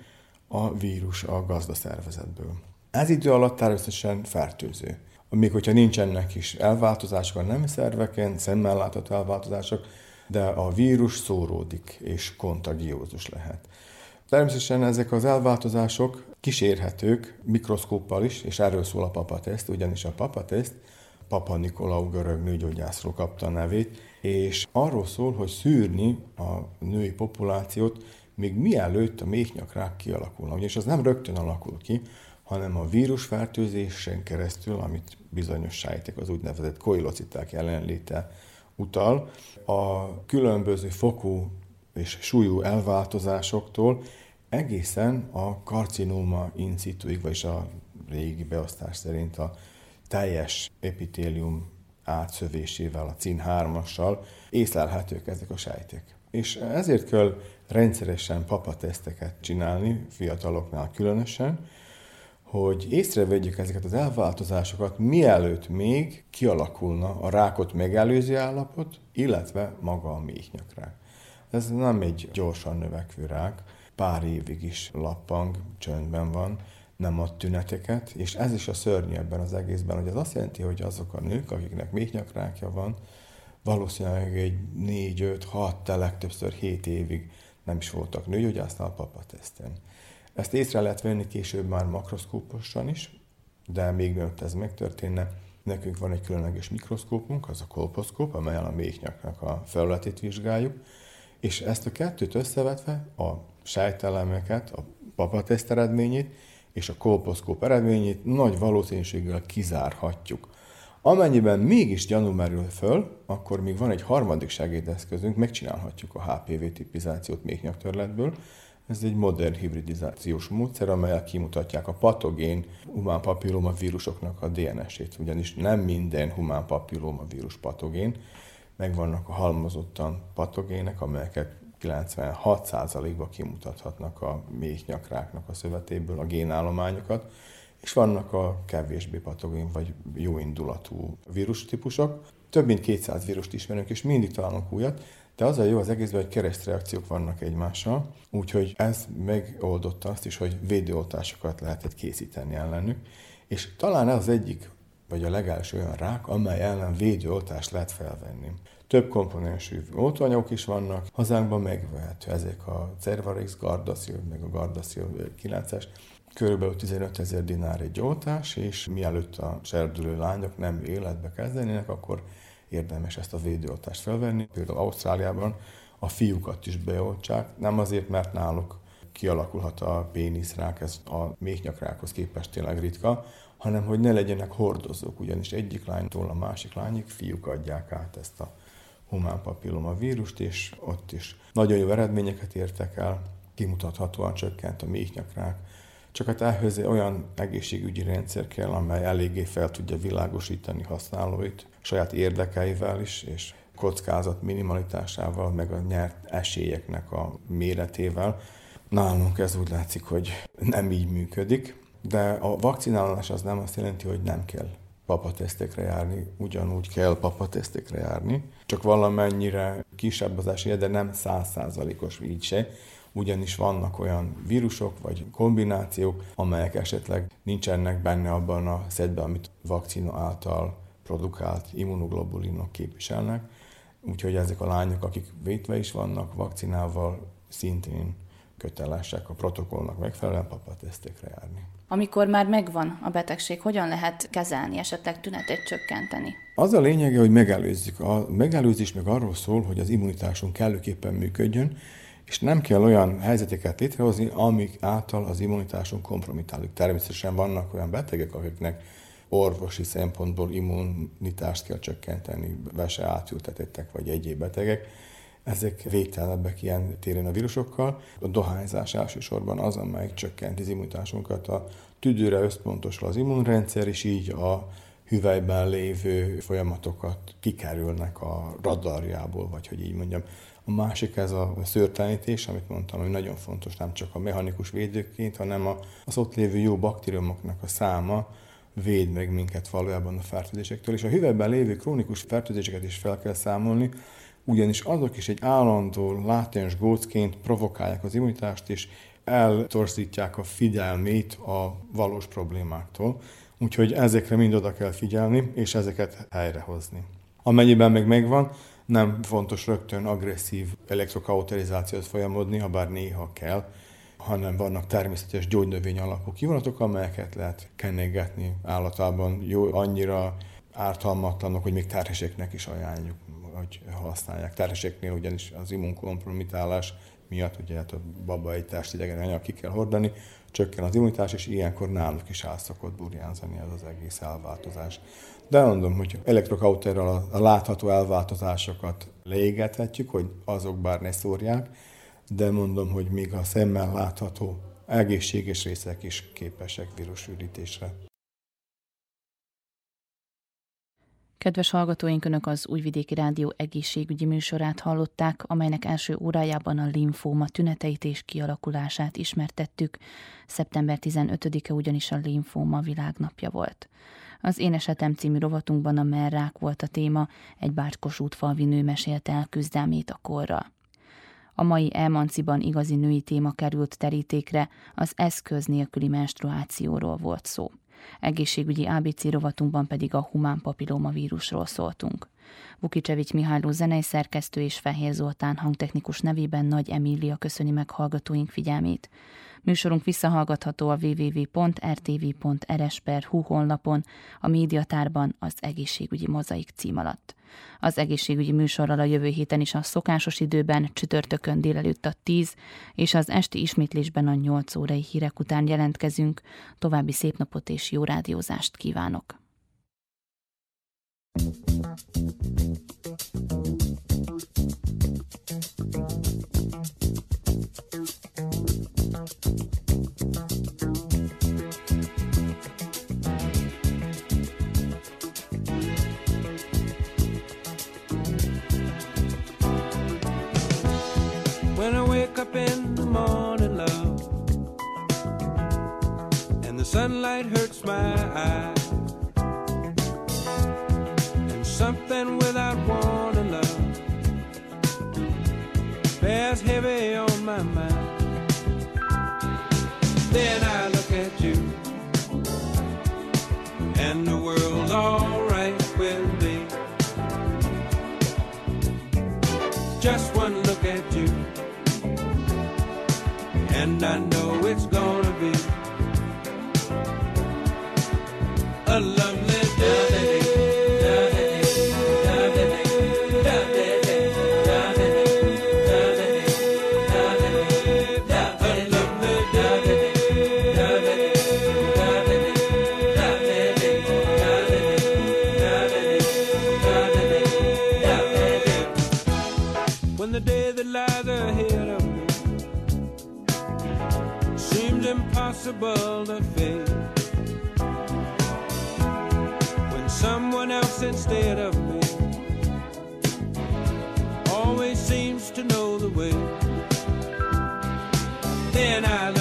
a vírus a gazdaszervezetből. Ez idő alatt természetesen fertőző. Még hogyha nincsenek is elváltozások a nem szerveken, szemmel látható elváltozások, de a vírus szóródik és kontagiózus lehet. Természetesen ezek az elváltozások kísérhetők mikroszkóppal is, és erről szól a papateszt, ugyanis a papateszt Papa Nikolau görög nőgyógyászról kapta a nevét, és arról szól, hogy szűrni a női populációt még mielőtt a méhnyakrák kialakulna. Ugyanis az nem rögtön alakul ki, hanem a vírusfertőzésen keresztül, amit bizonyos sejtek, az úgynevezett koilociták jelenléte utal, a különböző fokú és súlyú elváltozásoktól egészen a karcinóma in situig, vagyis a régi beosztás szerint a teljes epitélium átszövésével, a CIN 3-assal észlelhetők ezek a sejtek. És ezért kell rendszeresen papateszteket csinálni, fiataloknál különösen, hogy észrevegyük ezeket az elváltozásokat, mielőtt még kialakulna a rákot megelőző állapot, illetve maga a méhnyakrák. Ez nem egy gyorsan növekvő rák, pár évig is lappang, csöndben van, nem ad tüneteket, és ez is a szörnyű ebben az egészben, hogy ez azt jelenti, hogy azok a nők, akiknek méhnyakrákja van, valószínűleg egy 4, 5, 6, de legtöbbször 7 évig nem is voltak nőgyógyásznál a papateszten. Ezt észre lehet venni később már makroszkóposan is, de még mielőtt ez megtörténne, nekünk van egy különleges mikroszkópunk, az a kolposzkóp, amelyen a méhnyaknak a felületét vizsgáljuk, és ezt a kettőt összevetve, a sejtelemeket, a papateszt eredményét és a kolposzkóp eredményét nagy valószínűséggel kizárhatjuk. Amennyiben mégis gyanú merül föl, akkor még van egy harmadik segédeszközünk, megcsinálhatjuk a HPV tipizációt méhnyaktörletből. Ez egy modern hibridizációs módszer, amelyel kimutatják a patogén humán papilloma vírusoknak a DNS-ét, ugyanis nem minden humán papilloma vírus patogén, megvannak a halmozottan patogének, amelyeket 96%-ba kimutathatnak a méhnyakráknak a szövetéből a génállományokat, és vannak a kevésbé patogén vagy jóindulatú vírustípusok. Több mint 200 vírust ismerünk, és mindig találunk újat, de az a jó az egészben, hogy keresztreakciók vannak egymással, úgyhogy ez megoldotta azt is, hogy védőoltásokat lehetett készíteni ellenük, és talán ez az egyik, vagy a legelső olyan rák, amely ellen védőoltást lehet felvenni. Több komponensű oltóanyagok is vannak, hazánkban megvehető. Ezek a Cervarix, Gardasil, meg a Gardasil 9-es, körülbelül 15 ezer dinár egy oltás, és mielőtt a serdülő lányok nem életbe kezdenének, akkor érdemes ezt a védőoltást felvenni. Például Ausztráliában a fiúkat is beoltsák, nem azért, mert náluk kialakulhat a péniszrák, ez a méhnyakrákhoz képest tényleg ritka, hanem hogy ne legyenek hordozók, ugyanis egyik lánytól a másik lányig fiúk adják át ezt a humán papilloma vírust, és ott is nagyon jó eredményeket értek el, kimutathatóan csökkent a méhnyakrák, csak hát ehhez olyan egészségügyi rendszer kell, amely eléggé fel tudja világosítani használóit saját érdekeivel is, és kockázat minimalitásával, meg a nyert esélyeknek a méretével. Nálunk ez úgy látszik, hogy nem így működik, de a vakcinálás az nem azt jelenti, hogy nem kell papatesztekre járni, ugyanúgy kell papatesztekre járni, csak valamennyire kisebb az esélye, de nem százszázalékos így se, ugyanis vannak olyan vírusok vagy kombinációk, amelyek esetleg nincsenek benne abban a szedben, amit vakcina által produkált immunoglobulinok képviselnek. Úgyhogy ezek a lányok, akik vétve is vannak vakcinával, szintén kötelesek a protokollnak megfelelően papatesztekre járni. Amikor már megvan a betegség, hogyan lehet kezelni, esetleg tünetet csökkenteni? Az a lényege, hogy megelőzzük. A megelőzés meg arról szól, hogy az immunitásunk kellőképpen működjön, és nem kell olyan helyzeteket létrehozni, amik által az immunitásunk kompromitáljuk. Természetesen vannak olyan betegek, akiknek orvosi szempontból immunitást kell csökkenteni, vese átültetettek vagy egyéb betegek. Ezek végtelenebbek ilyen téren a vírusokkal. A dohányzás elsősorban az, amelyik csökkenti az immunitásunkat. A tüdőre összpontosul az immunrendszer, és így a hüvelyben lévő folyamatokat kikerülnek a radarjából, vagy hogy így mondjam. A másik ez a szőrtelenítés, amit mondtam, hogy nagyon fontos, nem csak a mechanikus védőként, hanem az ott lévő jó baktériumoknak a száma véd meg minket valójában a fertőzésektől. És a hüvelyben lévő krónikus fertőzéseket is fel kell számolni, ugyanis azok is egy állandó látens gócként provokálják az immunitást, és eltorzítják a figyelmét a valós problémáktól. Úgyhogy ezekre mind oda kell figyelni, és ezeket helyrehozni. Amennyiben meg megvan, nem fontos rögtön agresszív elektrokauterizációt folyamodni, ha bár néha kell, hanem vannak természetes gyógynövény alapú kivonatok, amelyeket lehet kennegetni állatában jó, annyira ártalmatlanok, hogy még terheseknek is ajánljuk, hogy használják. Terheseknél ugyanis az immunkompromitálás miatt ugye hát a baba egy idegen anyag ki kell hordani, csökken az immunitás, és ilyenkor náluk is el szokott burjánzani ez az egész elváltozás. De mondom, hogy elektrokauterral a látható elváltozásokat leégethetjük, hogy azok bár ne szórják, de mondom, hogy még a szemmel látható egészséges részek is képesek vírusűrítésre. Kedves hallgatóink, Önök az Újvidéki Rádió egészségügyi műsorát hallották, amelynek első órájában a linfóma tüneteit és kialakulását ismertettük. Szeptember 15-e ugyanis a linfóma világnapja volt. Az Én Esetem című rovatunkban a merrák volt a téma, egy bácskos útfalvi nő mesélte el küzdelmét a korra. A mai Elmanciban igazi női téma került terítékre, az eszköz nélküli menstruációról volt szó. Egészségügyi ABC rovatunkban pedig a humán papilloma vírusról szóltunk. Vukicsevics Mihályló zenei szerkesztő és Fehér Zoltán hangtechnikus nevében Nagy Emília köszöni meg hallgatóink figyelmét. Műsorunk visszahallgatható a www.rtv.rs.hu honlapon, a médiatárban az egészségügyi mozaik cím alatt. Az egészségügyi műsorral a jövő héten is a szokásos időben, csütörtökön délelőtt a 10, és az esti ismétlésben a 8 órai hírek után jelentkezünk. További szép napot és jó rádiózást kívánok! When my eyes, and something without warning, love, bears heavy on my mind. Then I look at you, and the world's alright with me. Just one look at you and I know and I